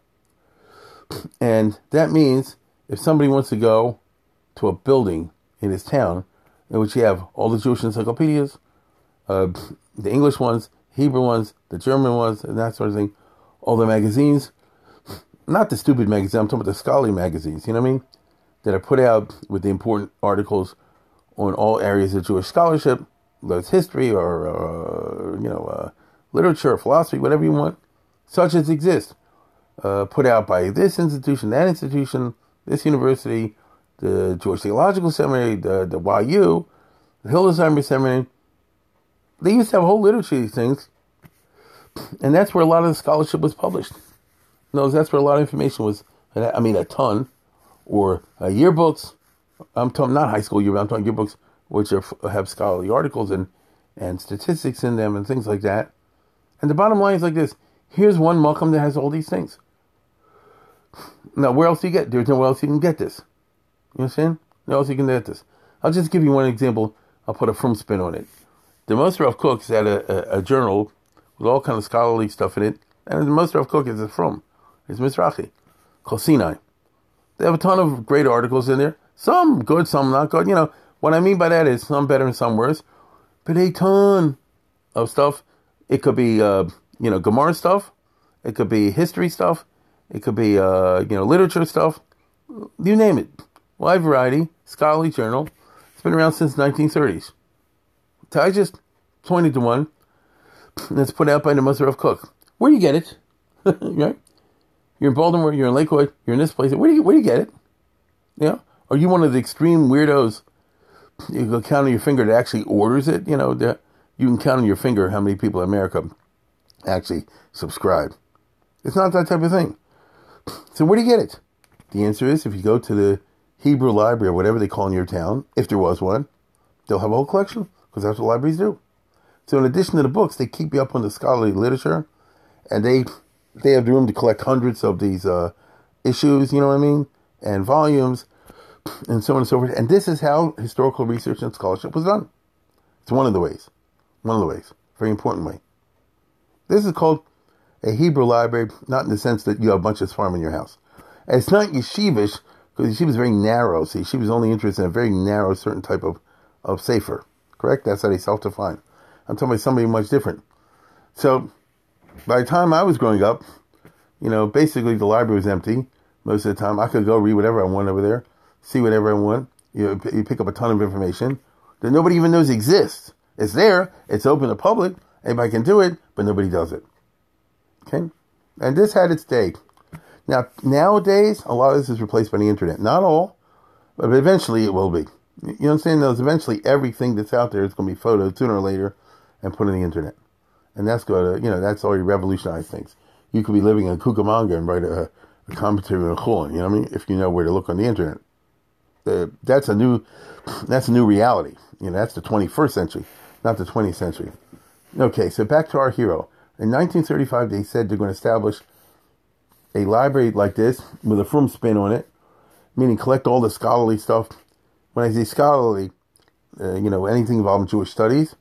A: And that means if somebody wants to go to a building in his town in which you have all the Jewish encyclopedias, uh, the English ones, Hebrew ones, the German ones, and that sort of thing, all the magazines, not the stupid magazines, I'm talking about the scholarly magazines, you know what I mean? That are put out with the important articles on all areas of Jewish scholarship, whether it's history or, uh, you know, uh, literature, philosophy, whatever you want such as exist, uh, put out by this institution, that institution, this university, the Jewish Theological Seminary, the, the YU, the Hildesheimer Seminary. They used to have a whole literature of these things, and that's where a lot of the scholarship was published. No, that's where a lot of information was. I mean, a ton, or uh, yearbooks. I'm talking not high school yearbooks. I'm talking yearbooks which are, have scholarly articles and and statistics in them and things like that. And the bottom line is like this: Here's one Malcolm that has all these things. Now, where else do you get? There's nowhere else you can get this. You understand? Nowhere else you can get this. I'll just give you one example. I'll put a frum spin on it. The Mossad HaRav Kook had a, a, a, journal with all kind of scholarly stuff in it, and the Mossad HaRav Kook is a frum. It's Mizrahi, called They have a ton of great articles in there. Some good, some not good. You know, what I mean by that is some better and some worse, but a ton of stuff. It could be uh, you know, Gemara stuff. It could be history stuff. It could be, uh, you know, literature stuff. You name it. Wide variety, scholarly journal. It's been around since 1930s. So I just pointed to one. It's put out by the Mossad HaRav Kook. Where do you get it? right? You're in Baltimore, you're in Lakewood, you're in this place. Where do you, where do you get it? You know? Are you one of the extreme weirdos? You can count on your finger that actually orders it. You know, that you can count on your finger how many people in America actually subscribe. It's not that type of thing. So where do you get it? The answer is if you go to the Hebrew library or whatever they call in your town, if there was one, they'll have a whole collection because that's what libraries do. So in addition to the books, they keep you up on the scholarly literature, and they they have the room to collect hundreds of these uh, issues. You know what I mean? And volumes, and so on and so forth. And this is how historical research and scholarship was done. It's one of the ways. One of the ways. Very important way. This is called a Hebrew library, not in the sense that you have a bunch of farm in your house. And it's not yeshivish, because yeshiva is very narrow. See, she was only interested in a very narrow, certain type of, of sefer. Correct? That's how they self define. I'm talking about somebody much different. So, by the time I was growing up, you know, basically the library was empty most of the time. I could go read whatever I want over there, see whatever I want. You, you pick up a ton of information that nobody even knows exists. It's there. It's open to public. Anybody can do it, but nobody does it. Okay? And this had its day. Now, nowadays, a lot of this is replaced by the internet. Not all, but eventually it will be. You know what I'm saying? There's eventually everything that's out there is going to be photoed sooner or later and put on the internet. And that's going to, you know, that's already revolutionized things. You could be living in Cucamonga and write a, a commentary on Chulin, you know what I mean? If you know where to look on the internet. Uh, that's a new, that's a new reality. You know, that's the 21st century, not the 20th century. Okay, so back to our hero. In 1935, they said they're going to establish a library like this with a Frum spin on it, meaning collect all the scholarly stuff. When I say scholarly, uh, you know, anything involving Jewish studies.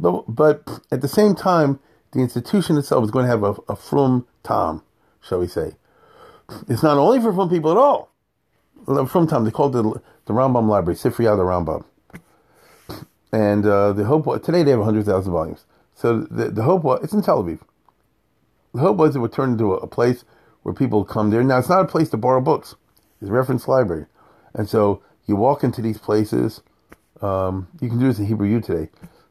A: But, at the same time, the institution itself is going to have a, a Frum Tom, shall we say. It's not only for Frum people at all. Frum Tom, they called it the, the Rambam Library, Sifriyah the Rambam. And uh, the hope today they have 100,000 volumes. So the, the hope was, it's in Tel Aviv. The hope was it would turn into a, a place where people come there. Now, it's not a place to borrow books. It's a reference library. And so you walk into these places. Um, you can do this in Hebrew U today.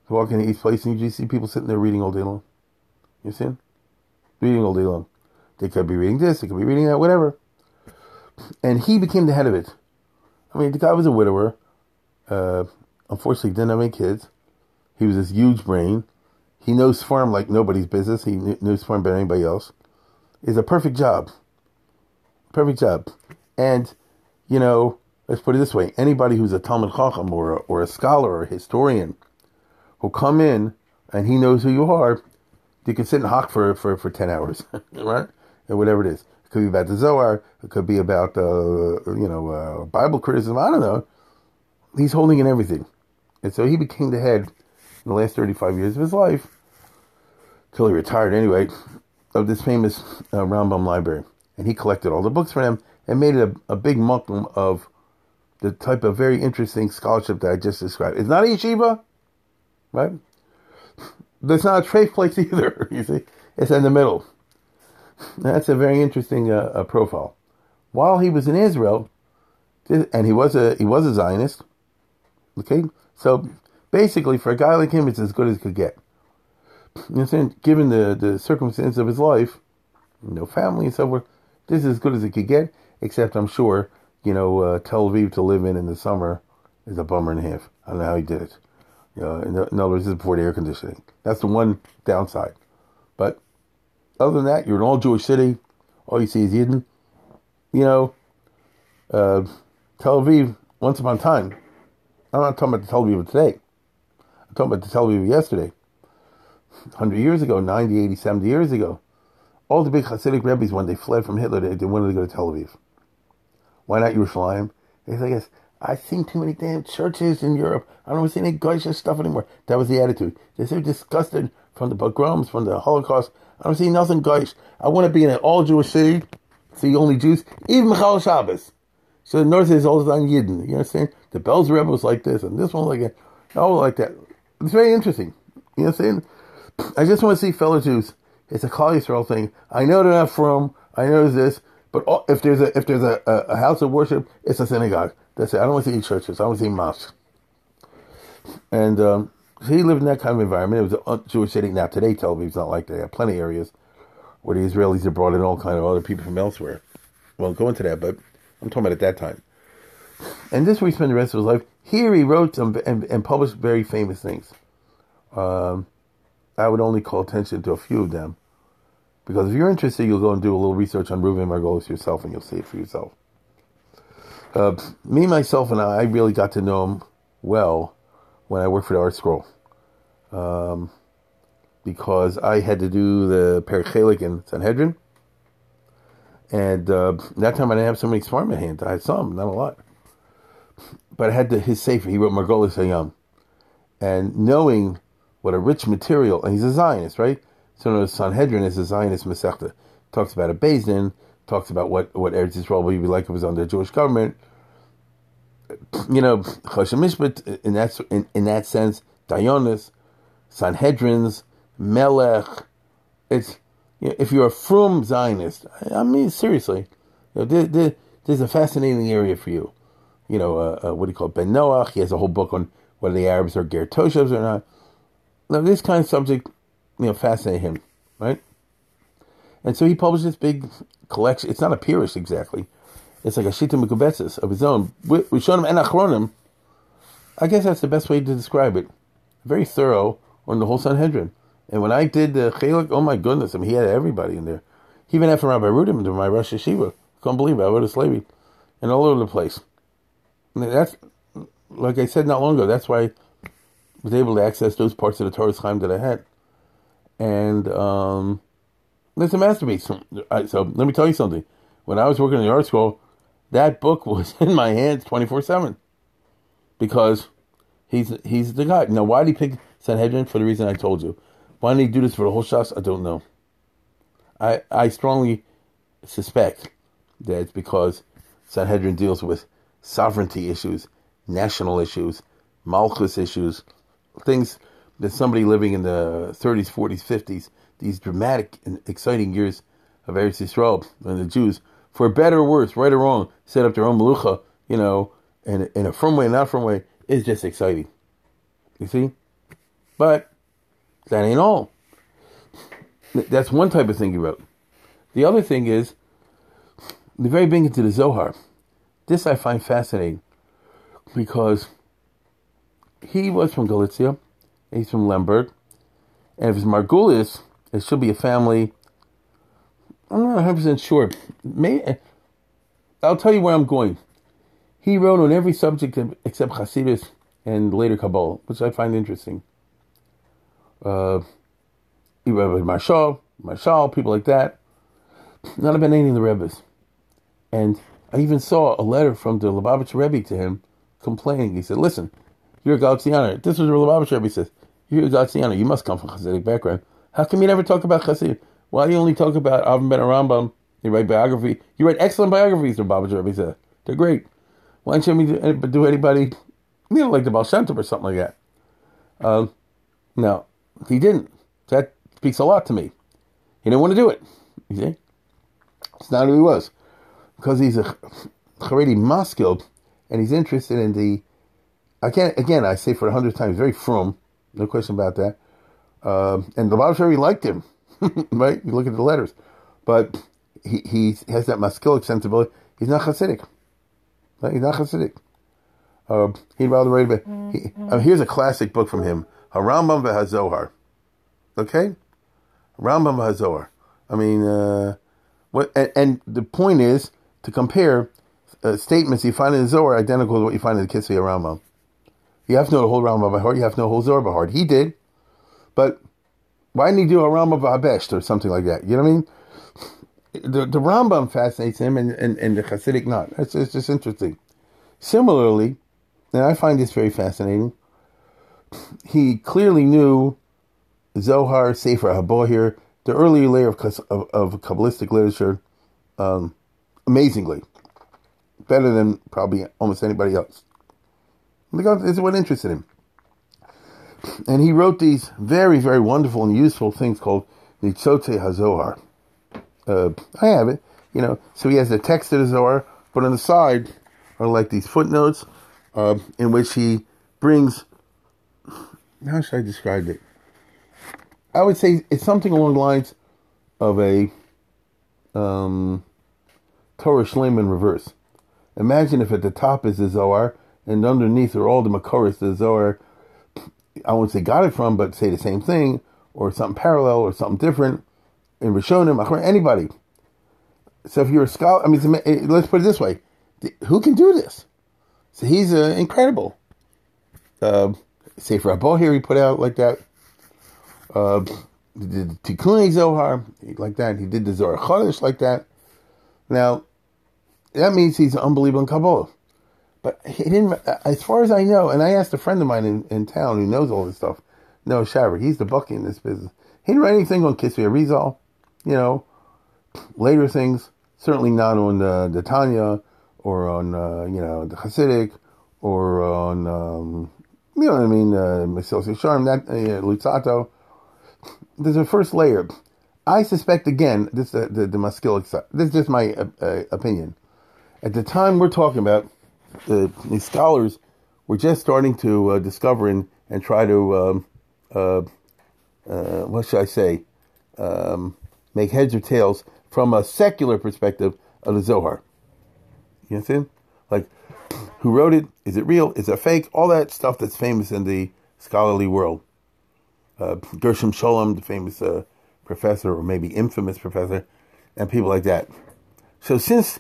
A: Walk into these places and you just see people sitting there reading all day long. You see? Reading all day long. They could be reading this, they could be reading that, whatever. And he became the head of it. I mean, the guy was a widower. Uh, unfortunately, didn't have any kids. He was this huge brain. He knows farm like nobody's business. He knows farm better than anybody else. It's a perfect job. Perfect job. And, you know, let's put it this way anybody who's a Talmud Chacham or a, or a scholar or a historian will come in and he knows who you are, you can sit and hock for, for, for 10 hours, right? And whatever it is. It could be about the Zohar. It could be about, uh, you know, uh, Bible criticism. I don't know. He's holding in everything. And so he became the head in the last 35 years of his life, till he retired anyway, of this famous uh, Rambam library. And he collected all the books for them and made it a, a big muckle of the type of very interesting scholarship that I just described. It's not a yeshiva, right? It's not a trade place either, you see. It's in the middle. That's a very interesting uh, uh, profile. While he was in Israel, and he was a he was a Zionist, okay. So basically, for a guy like him, it's as good as it could get. You understand? Given the the circumstances of his life, know, family and so forth, this is as good as it could get. Except, I'm sure, you know, uh, Tel Aviv to live in in the summer is a bummer and a half. I don't know how he did it. Know, in, other words, this is before the air conditioning. That's the one downside. But other than that, you're an all Jewish city. All you see is Yidden. You know, uh, Tel Aviv, once upon a time, I'm not talking about the Tel Aviv of today. I'm talking about the Tel Aviv of yesterday. 100 years ago, 90, 80, 70 years ago. All the big Hasidic rabbis, when they fled from Hitler, they, they wanted to go to Tel Aviv. Why not Yerushalayim? They said, yes, I've seen too many damn churches in Europe. I don't see any Geisha stuff anymore. That was the attitude. They're so disgusted from the pogroms, from the Holocaust. I don't see nothing Geish. I want to be in an all Jewish city, see only Jews, even mechalel Shabbos. So the north is all on Yidden. You understand? The Belz Rebbe was like this, and this one like that. All like that. It's very interesting. You know what I'm saying? I just want to see fellow Jews. It's a Klal Yisrael thing. I know they're not frum. I know this. But if there's a if there's a, a, house of worship, it's a synagogue. That's it. I don't want to see churches. I want to see mosques. And um, So he lived in that kind of environment. It was a Jewish city. Now today, Tel Aviv's not like that. They have plenty of areas where the Israelis have brought in all kind of other people from elsewhere. Won't go into that, but I'm talking about at that time. And this where he spent the rest of his life. Here he wrote some and, and published very famous things. Um, I would only call attention to a few of them. Because if you're interested, you'll go and do a little research on Reuven Margolis yourself and you'll see it for yourself. Uh, me, myself, and I, I really got to know him well when I worked for the ArtScroll. Um, because I had to do the Perek Chelek in Sanhedrin. And uh, that time I didn't have so many smart in hand. I had some, not a lot. But I had the, his sefer. He wrote Margolis Hayam. And knowing what a rich material, and he's a Zionist, right? So the Sanhedrin is a Zionist Masechta. Talks about a Din, talks about what, what Eretz Yisrael would be like if it was under Jewish government. You know, Choshen Mishpat, in that, in, in that sense, Dayonis, Sanhedrins, Melech. It's you know, if you're a frum Zionist, I mean seriously, you know, there, there, there's a fascinating area for you. You know, uh, uh, what do you call it? Ben Noach. He has a whole book on whether the Arabs are Ger Toshevs or not. Now, this kind of subject, you know, fascinated him, right? And so he published this big collection. It's not a Pirish exactly. It's like a Shita Mekubetzis of his own. We showed him Enachronim. I guess that's the best way to describe it. Very thorough on the whole Sanhedrin. And when I did the Chelek, oh my goodness, I mean, he had everybody in there. He even had from Rabbi Rudim to my Rosh Yeshiva. Couldn't believe it. I wrote a slavey. And all over the place. And that's, like I said not long ago, that's why I was able to access those parts of the Torah Chaim that I had. And um, a masterpiece. So, so let me tell you something. When I was working in the ArtScroll, that book was in my hands 24 7. Because he's he's the guy. Now, why did he pick Sanhedrin? For the reason I told you. Why did he do this for the whole Shas? I don't know. I I strongly suspect that it's because Sanhedrin deals with sovereignty issues, national issues, malchus issues, things that somebody living in the 30s, 40s, 50s, these dramatic and exciting years of Eretz Yisrael and the Jews, for better or worse, right or wrong, set up their own malucha, you know, in, in a frum way, and not frum way, is just exciting. You see? But that ain't all. That's one type of thing he wrote. The other thing is the very big into the Zohar. This I find fascinating because he was from Galicia, he's from Lemberg, and if it's Margulis, it should be a family. I'm not 100 percent sure. May I'll tell you where I'm going. He wrote on every subject except Hasidus and later Kabbalah, which I find interesting uh, Rebbe Marshall, Marshall, people like that. Not about any of the Rebbes. And I even saw a letter from the Lubavitch Rebbe to him complaining. He said, listen, you're a Galicianer. This was the Lubavitch Rebbe says, you're a Galicianer. You must come from Hasidic background. How come you never talk about Hasid? Why do you only talk about Avram ben Rambam? You write biography. You write excellent biographies, the Lubavitch Rebbe said. They're great. Why don't you do anybody, you know, like the Baal Shem or something like that? Um, now, he didn't. That speaks a lot to me. He didn't want to do it. You see? It's not who he was. Because he's a Haredi maskil and he's interested in the I can't again I say for a hundred times, very frum, no question about that. Um, and the Baal liked him. right? You look at the letters. But he, he has that maskilic sensibility. He's not Hasidic. Right? He's not Hasidic. Uh, he'd rather write about. He, here's a classic book from him. Harambam v'Hazohar. Okay? Rambam v'Hazohar. I mean, uh, what, and, and, the point is to compare uh, statements you find in the Zohar identical to what you find in the Kisvei Rambam. You have to know the whole Rambam by heart. You have to know the whole Zohar by heart. He did, but why didn't he do a Rambam v'Habesht or something like that? You know what I mean? The, the Rambam fascinates him, and, and, and the Hasidic not. It's, it's just interesting. Similarly, and I find this very fascinating he clearly knew Zohar, Sefer HaBahir, the early layer of, of, of Kabbalistic literature, um, amazingly. Better than probably almost anybody else. This is what interested him. And he wrote these very, very wonderful and useful things called Nitzotzei HaZohar. Uh, I have it, you know. So he has the text of the Zohar, but on the side are like these footnotes uh, in which he brings how should I describe it? I would say it's something along the lines of a um, Torah Shleimah in reverse. Imagine if at the top is the Zohar and underneath are all the Makoris the Zohar, I won't say got it from, but say the same thing or something parallel or something different in Rishonim, anybody. So if you're a scholar, I mean, eh, let's put it this way: who can do this? So he's uh, incredible. Uh, Sefer HaBahir he put out like that. Uh, he did Tikkun Zohar like that. He did the Zohar Chadash like that. Now, that means he's an unbelievable in Kabbalah. But he didn't, as far as I know, and I asked a friend of mine in, in town who knows all this stuff, Noah Shaver, he's the baki in this business. He didn't write anything on Kisvei Arizal, you know, later things, certainly not on uh, the Tanya or on, uh, you know, the Hasidic or on, um, you know what I mean, uh, Sharm, that, uh, Luzzatto. There's a first layer. I suspect, again, this uh, the, the Maskilic side. This is just my uh, uh, opinion. At the time we're talking about, the, scholars were just starting to uh, discover and, and try to, um, uh, uh, what should I say, um, make heads or tails from a secular perspective of the Zohar. You understand? Like, who wrote it? Is it real? Is it fake? All that stuff that's famous in the scholarly world. Uh, Gershom Scholem, the famous uh, professor, or maybe infamous professor, and people like that. So since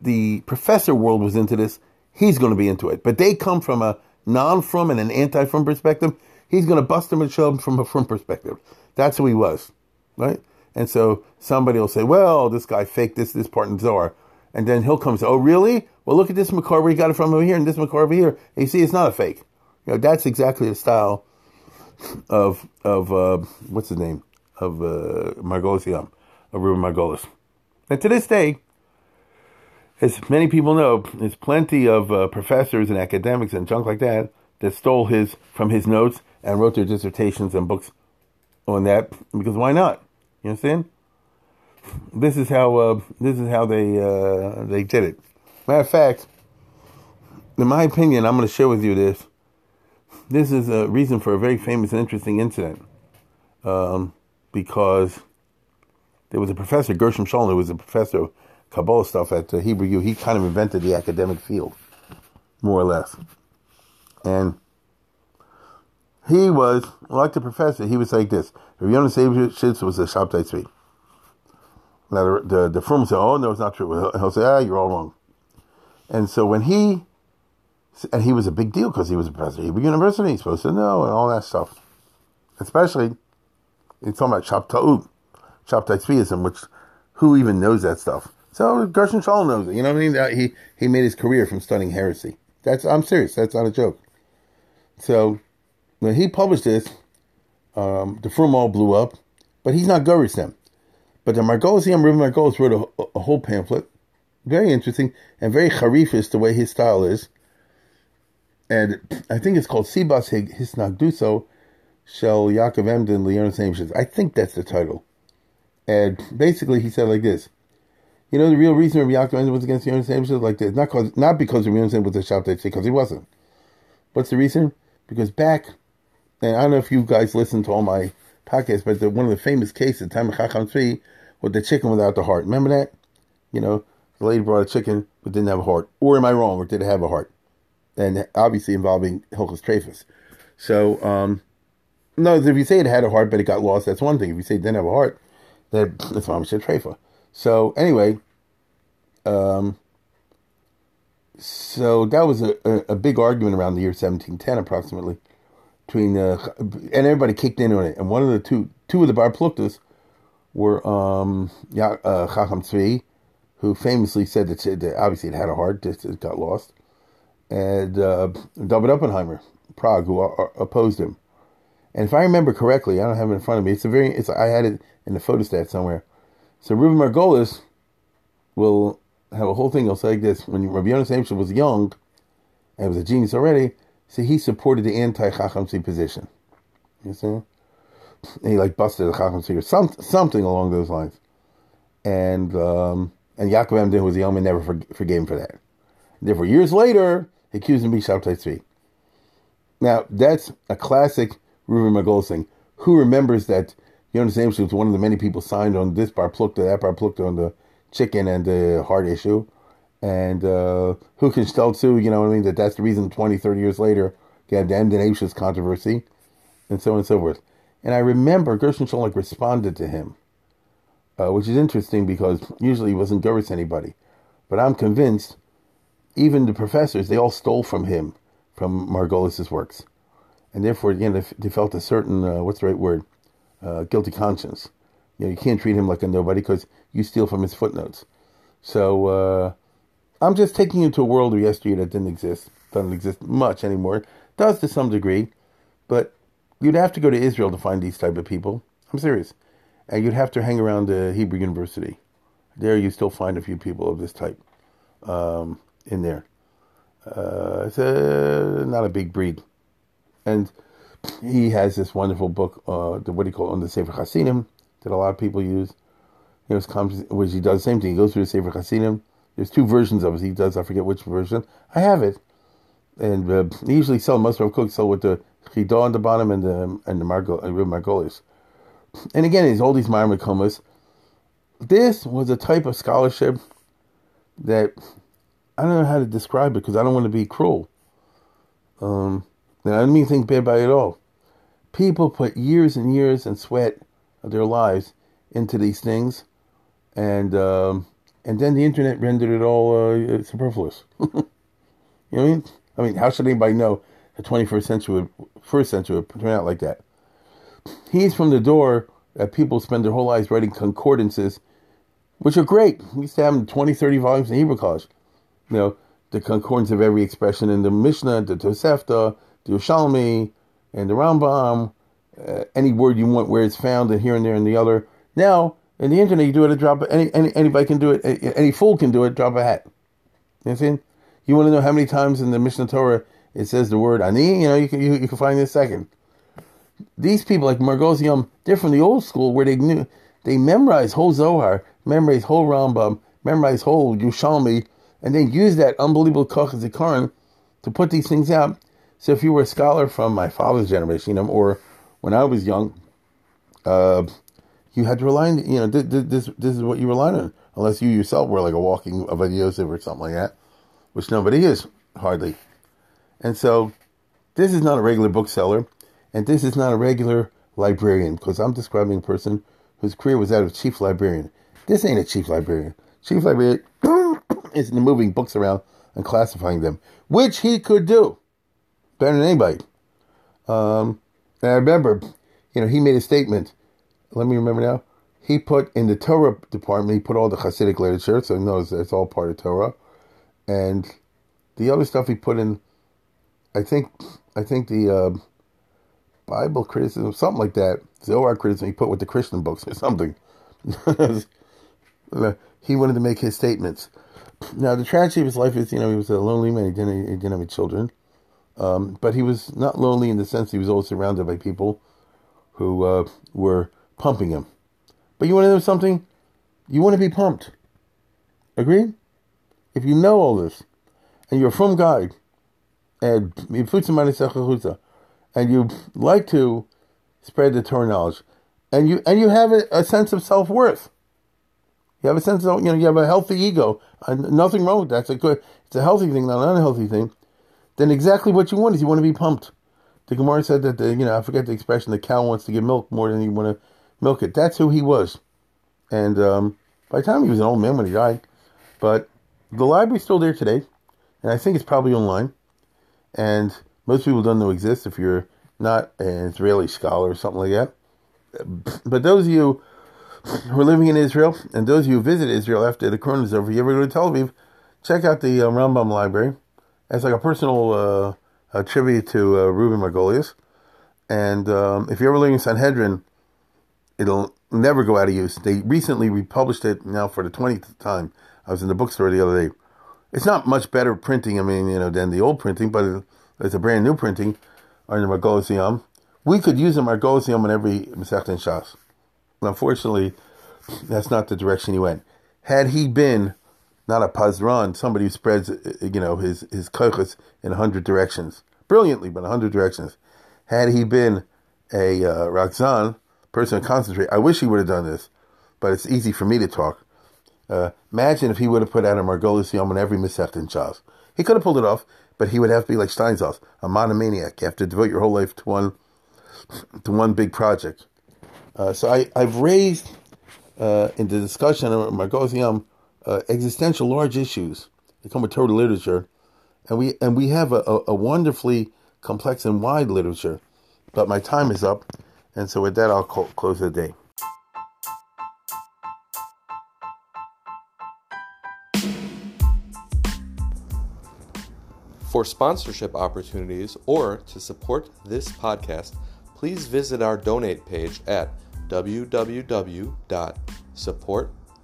A: the professor world was into this, he's going to be into it. But they come from a non-frum and an anti-frum perspective. He's going to bust them and show them from a frum perspective. That's who he was, right? And so somebody will say, well, this guy faked this, this part in Zohar. And then he'll come and say, oh, really? Well, look at this Makar where he got it from over here and this over here. And you see, it's not a fake. You know, that's exactly the style of, of uh, what's his name? Of uh, Margolis Yam, of Ruben Margolis. And to this day, as many people know, there's plenty of uh, professors and academics and junk like that that stole his from his notes and wrote their dissertations and books on that because why not? You understand? This is how uh, this is how they uh, they did it. Matter of fact, in my opinion, I'm going to share with you this. This is a reason for a very famous and interesting incident, um, because there was a professor Gershom Scholem, who was a professor of Kabbalah stuff at Hebrew U. He kind of invented the academic field, more or less, and he was like the professor. He was like this. Rabbi Yonah was a Shabtai Tzvi. Now the the, the frum say, "Oh no, it's not true." He'll say, "Ah, you're all wrong." And so when he and he was a big deal because he was a professor at Hebrew University, he's supposed to know and all that stuff. Especially, he's talking about Shabtai Tzviism, which who even knows that stuff? So Gershom Scholem knows it. You know what I mean? He he made his career from studying heresy. That's I'm serious. That's not a joke. So when he published this, um, the frum all blew up, but he's not Gurish them. But the Margolesium Reuven Margolis wrote a, a, whole pamphlet, very interesting and very harifist the way his style is. And I think it's called Sibas Hisnagduso Shel Yaakov Emden Leon Sameshes. I think that's the title. And basically he said like this. You know the real reason Rabbi Yaakov was against Leon Sameshes like this? Not, cause, not because Yonah was a Shabtai because he wasn't. What's the reason? Because back and I don't know if you guys listen to all my podcasts, but the, one of the famous cases, the time of Chacham Tzvi, with the chicken without the heart. Remember that? You know, the lady brought a chicken but didn't have a heart. Or am I wrong? Or did it have a heart? And obviously involving Hilchas Trefus. So, um, no, if you say it had a heart but it got lost, that's one thing. If you say it didn't have a heart, that, that's said Trefa. So, anyway, um, so that was a, a, a, big argument around the year 1710 approximately between uh, and everybody kicked in on it. And one of the two two of the bar pluktas were um, uh, Chacham Tzvi, who famously said that, that obviously it had a heart, just it got lost, and uh, David Oppenheimer, Prague, who opposed him. And if I remember correctly, I don't have it in front of me. It's a very it's I had it in the photostat somewhere. So Ruben Margolis will have a whole thing. He'll say like this: When Rabbi Yonah was young and was a genius already, so he supported the anti-Chacham position. You see? And he like busted the Chacham or some, something along those lines. And um, and Yaakov Emden, who was the Elman, never forgave him for that. Therefore, years later, he accused him of being Shabtai Tzvi. Now, that's a classic Reuven Margolis thing. Who remembers that Jonas Ames was one of the many people signed on this bar plukta, that bar plukta on the chicken and the heart issue? And uh, who can still sue, you know what I mean, that that's the reason 20, 30 years later you have the Emden controversy and so on and so forth. And I remember Gershom Scholem responded to him, uh, which is interesting because usually he wasn't Goris anybody. But I'm convinced even the professors, they all stole from him, from Margolis's works. And therefore, again, they, they felt a certain, uh, what's the right word, uh, guilty conscience. You know, you can't treat him like a nobody because you steal from his footnotes. So uh, I'm just taking you to a world of yesteryear that didn't exist, doesn't exist much anymore. Does to some degree, but you'd have to go to Israel to find these type of people. I'm serious. And you'd have to hang around the Hebrew University. There you still find a few people of this type um, in there. Uh, it's a, not a big breed. And he has this wonderful book, uh, the, what do you call it, on the Sefer Hasidim, that a lot of people use. You know, which he does the same thing. He goes through the Sefer Hasidim. There's two versions of it. He does, I forget which version. I have it. And uh, he usually sell, most of cooks sell with the Chidah on the bottom and the, and the Margol, uh, Margolis. And again, he's all these Marmakomas. This was a type of scholarship that I don't know how to describe it because I don't want to be cruel. Um, I don't mean think bad by it at all. People put years and years and sweat of their lives into these things, and um, and then the internet rendered it all uh, superfluous. you know what I mean? I mean, how should anybody know the 21st century, would, first century would turn out like that? He's from the door that people spend their whole lives writing concordances, which are great. We used to have them 20, 30 volumes in Hebrew college. You know, the concordance of every expression in the Mishnah, the Tosefta, the Yerushalmi, and the Rambam, uh, any word you want where it's found and here and there and the other. Now, in the internet, you do it a drop. Any, any anybody can do it. Any fool can do it. Drop a hat. You know? You want to know how many times in the Mishnah Torah it says the word ani? You know, you can you, you can find this second. These people like Margos Yom, they're from the old school where they knew they memorized whole Zohar, memorized whole Rambam, memorized whole Yerushalmi, and then use that unbelievable Koch to put these things out. So if you were a scholar from my father's generation, you know, or when I was young, uh, you had to rely on, you know, this, this, is what you relied on, unless you yourself were like a walking Avodah Yosef or something like that, which nobody is, hardly. And so this is not a regular bookseller, and this is not a regular librarian, because I'm describing a person whose career was that of chief librarian. This ain't a chief librarian. Chief librarian is moving books around and classifying them, which he could do better than anybody. Um, and I remember, you know, he made a statement. Let me remember now. He put in the Torah department, he put all the Hasidic literature, so he knows it's all part of Torah. And the other stuff he put in, I think, I think the uh, Bible criticism, something like that, Zohar criticism, he put with the Christian books or something. he wanted to make his statements. Now, the tragedy of his life is, you know, he was a lonely man. He didn't, he didn't have any children. Um, but he was not lonely in the sense he was always surrounded by people who uh, were pumping him. But you want to know something? You want to be pumped. Agree? If you know all this, and you're from God, and and you like to spread the Torah knowledge, and you and you have a, a sense of self worth. You have a sense of you know you have a healthy ego, and nothing wrong with that. It's a good, it's a healthy thing, not an unhealthy thing then exactly what you want is you want to be pumped. The Gemara said that the you know I forget the expression the cow wants to give milk more than you want to milk it. That's who he was, and um, by the time he was an old man when he died, but the library's still there today, and I think it's probably online, and most people don't know exists if you're not an Israeli scholar or something like that. But those of you who are living in Israel, and those of you who visit Israel after the Corona is over, you ever go to Tel Aviv, check out the uh, Rambam Library as like a personal uh, a tribute to uh, Reuven Margolius. And um, if you're ever live in Sanhedrin, it'll never go out of use. They recently republished it now for the 20th time. I was in the bookstore the other day. It's not much better printing, I mean, you know, than the old printing, but it's a brand new printing on the Margolisium. We could use a Margolisium on every Masech and Shas. Unfortunately, that's not the direction he went. Had he been not a pazran, somebody who spreads, uh, you know, his his kochas in a hundred directions. brilliantly, but a hundred directions. Had he been a uh, person to concentrate, I wish he would have done this, but it's easy for me to talk. Uh, imagine if he would have put out a Margolis Yom on every Masech in Shas. He could have pulled it off, but he would have to be like Steinsaltz, a monomaniac. You have to devote your whole life to one to one big project. Uh, so I, I've raised uh, in the discussion of Margolis Yom uh, existential large issues that come with Torah literature, and we and we have a, a, wonderfully complex and wide literature. But my time is up, and so with that, I'll close the day.
B: For sponsorship opportunities or to support this podcast, please visit our donate page at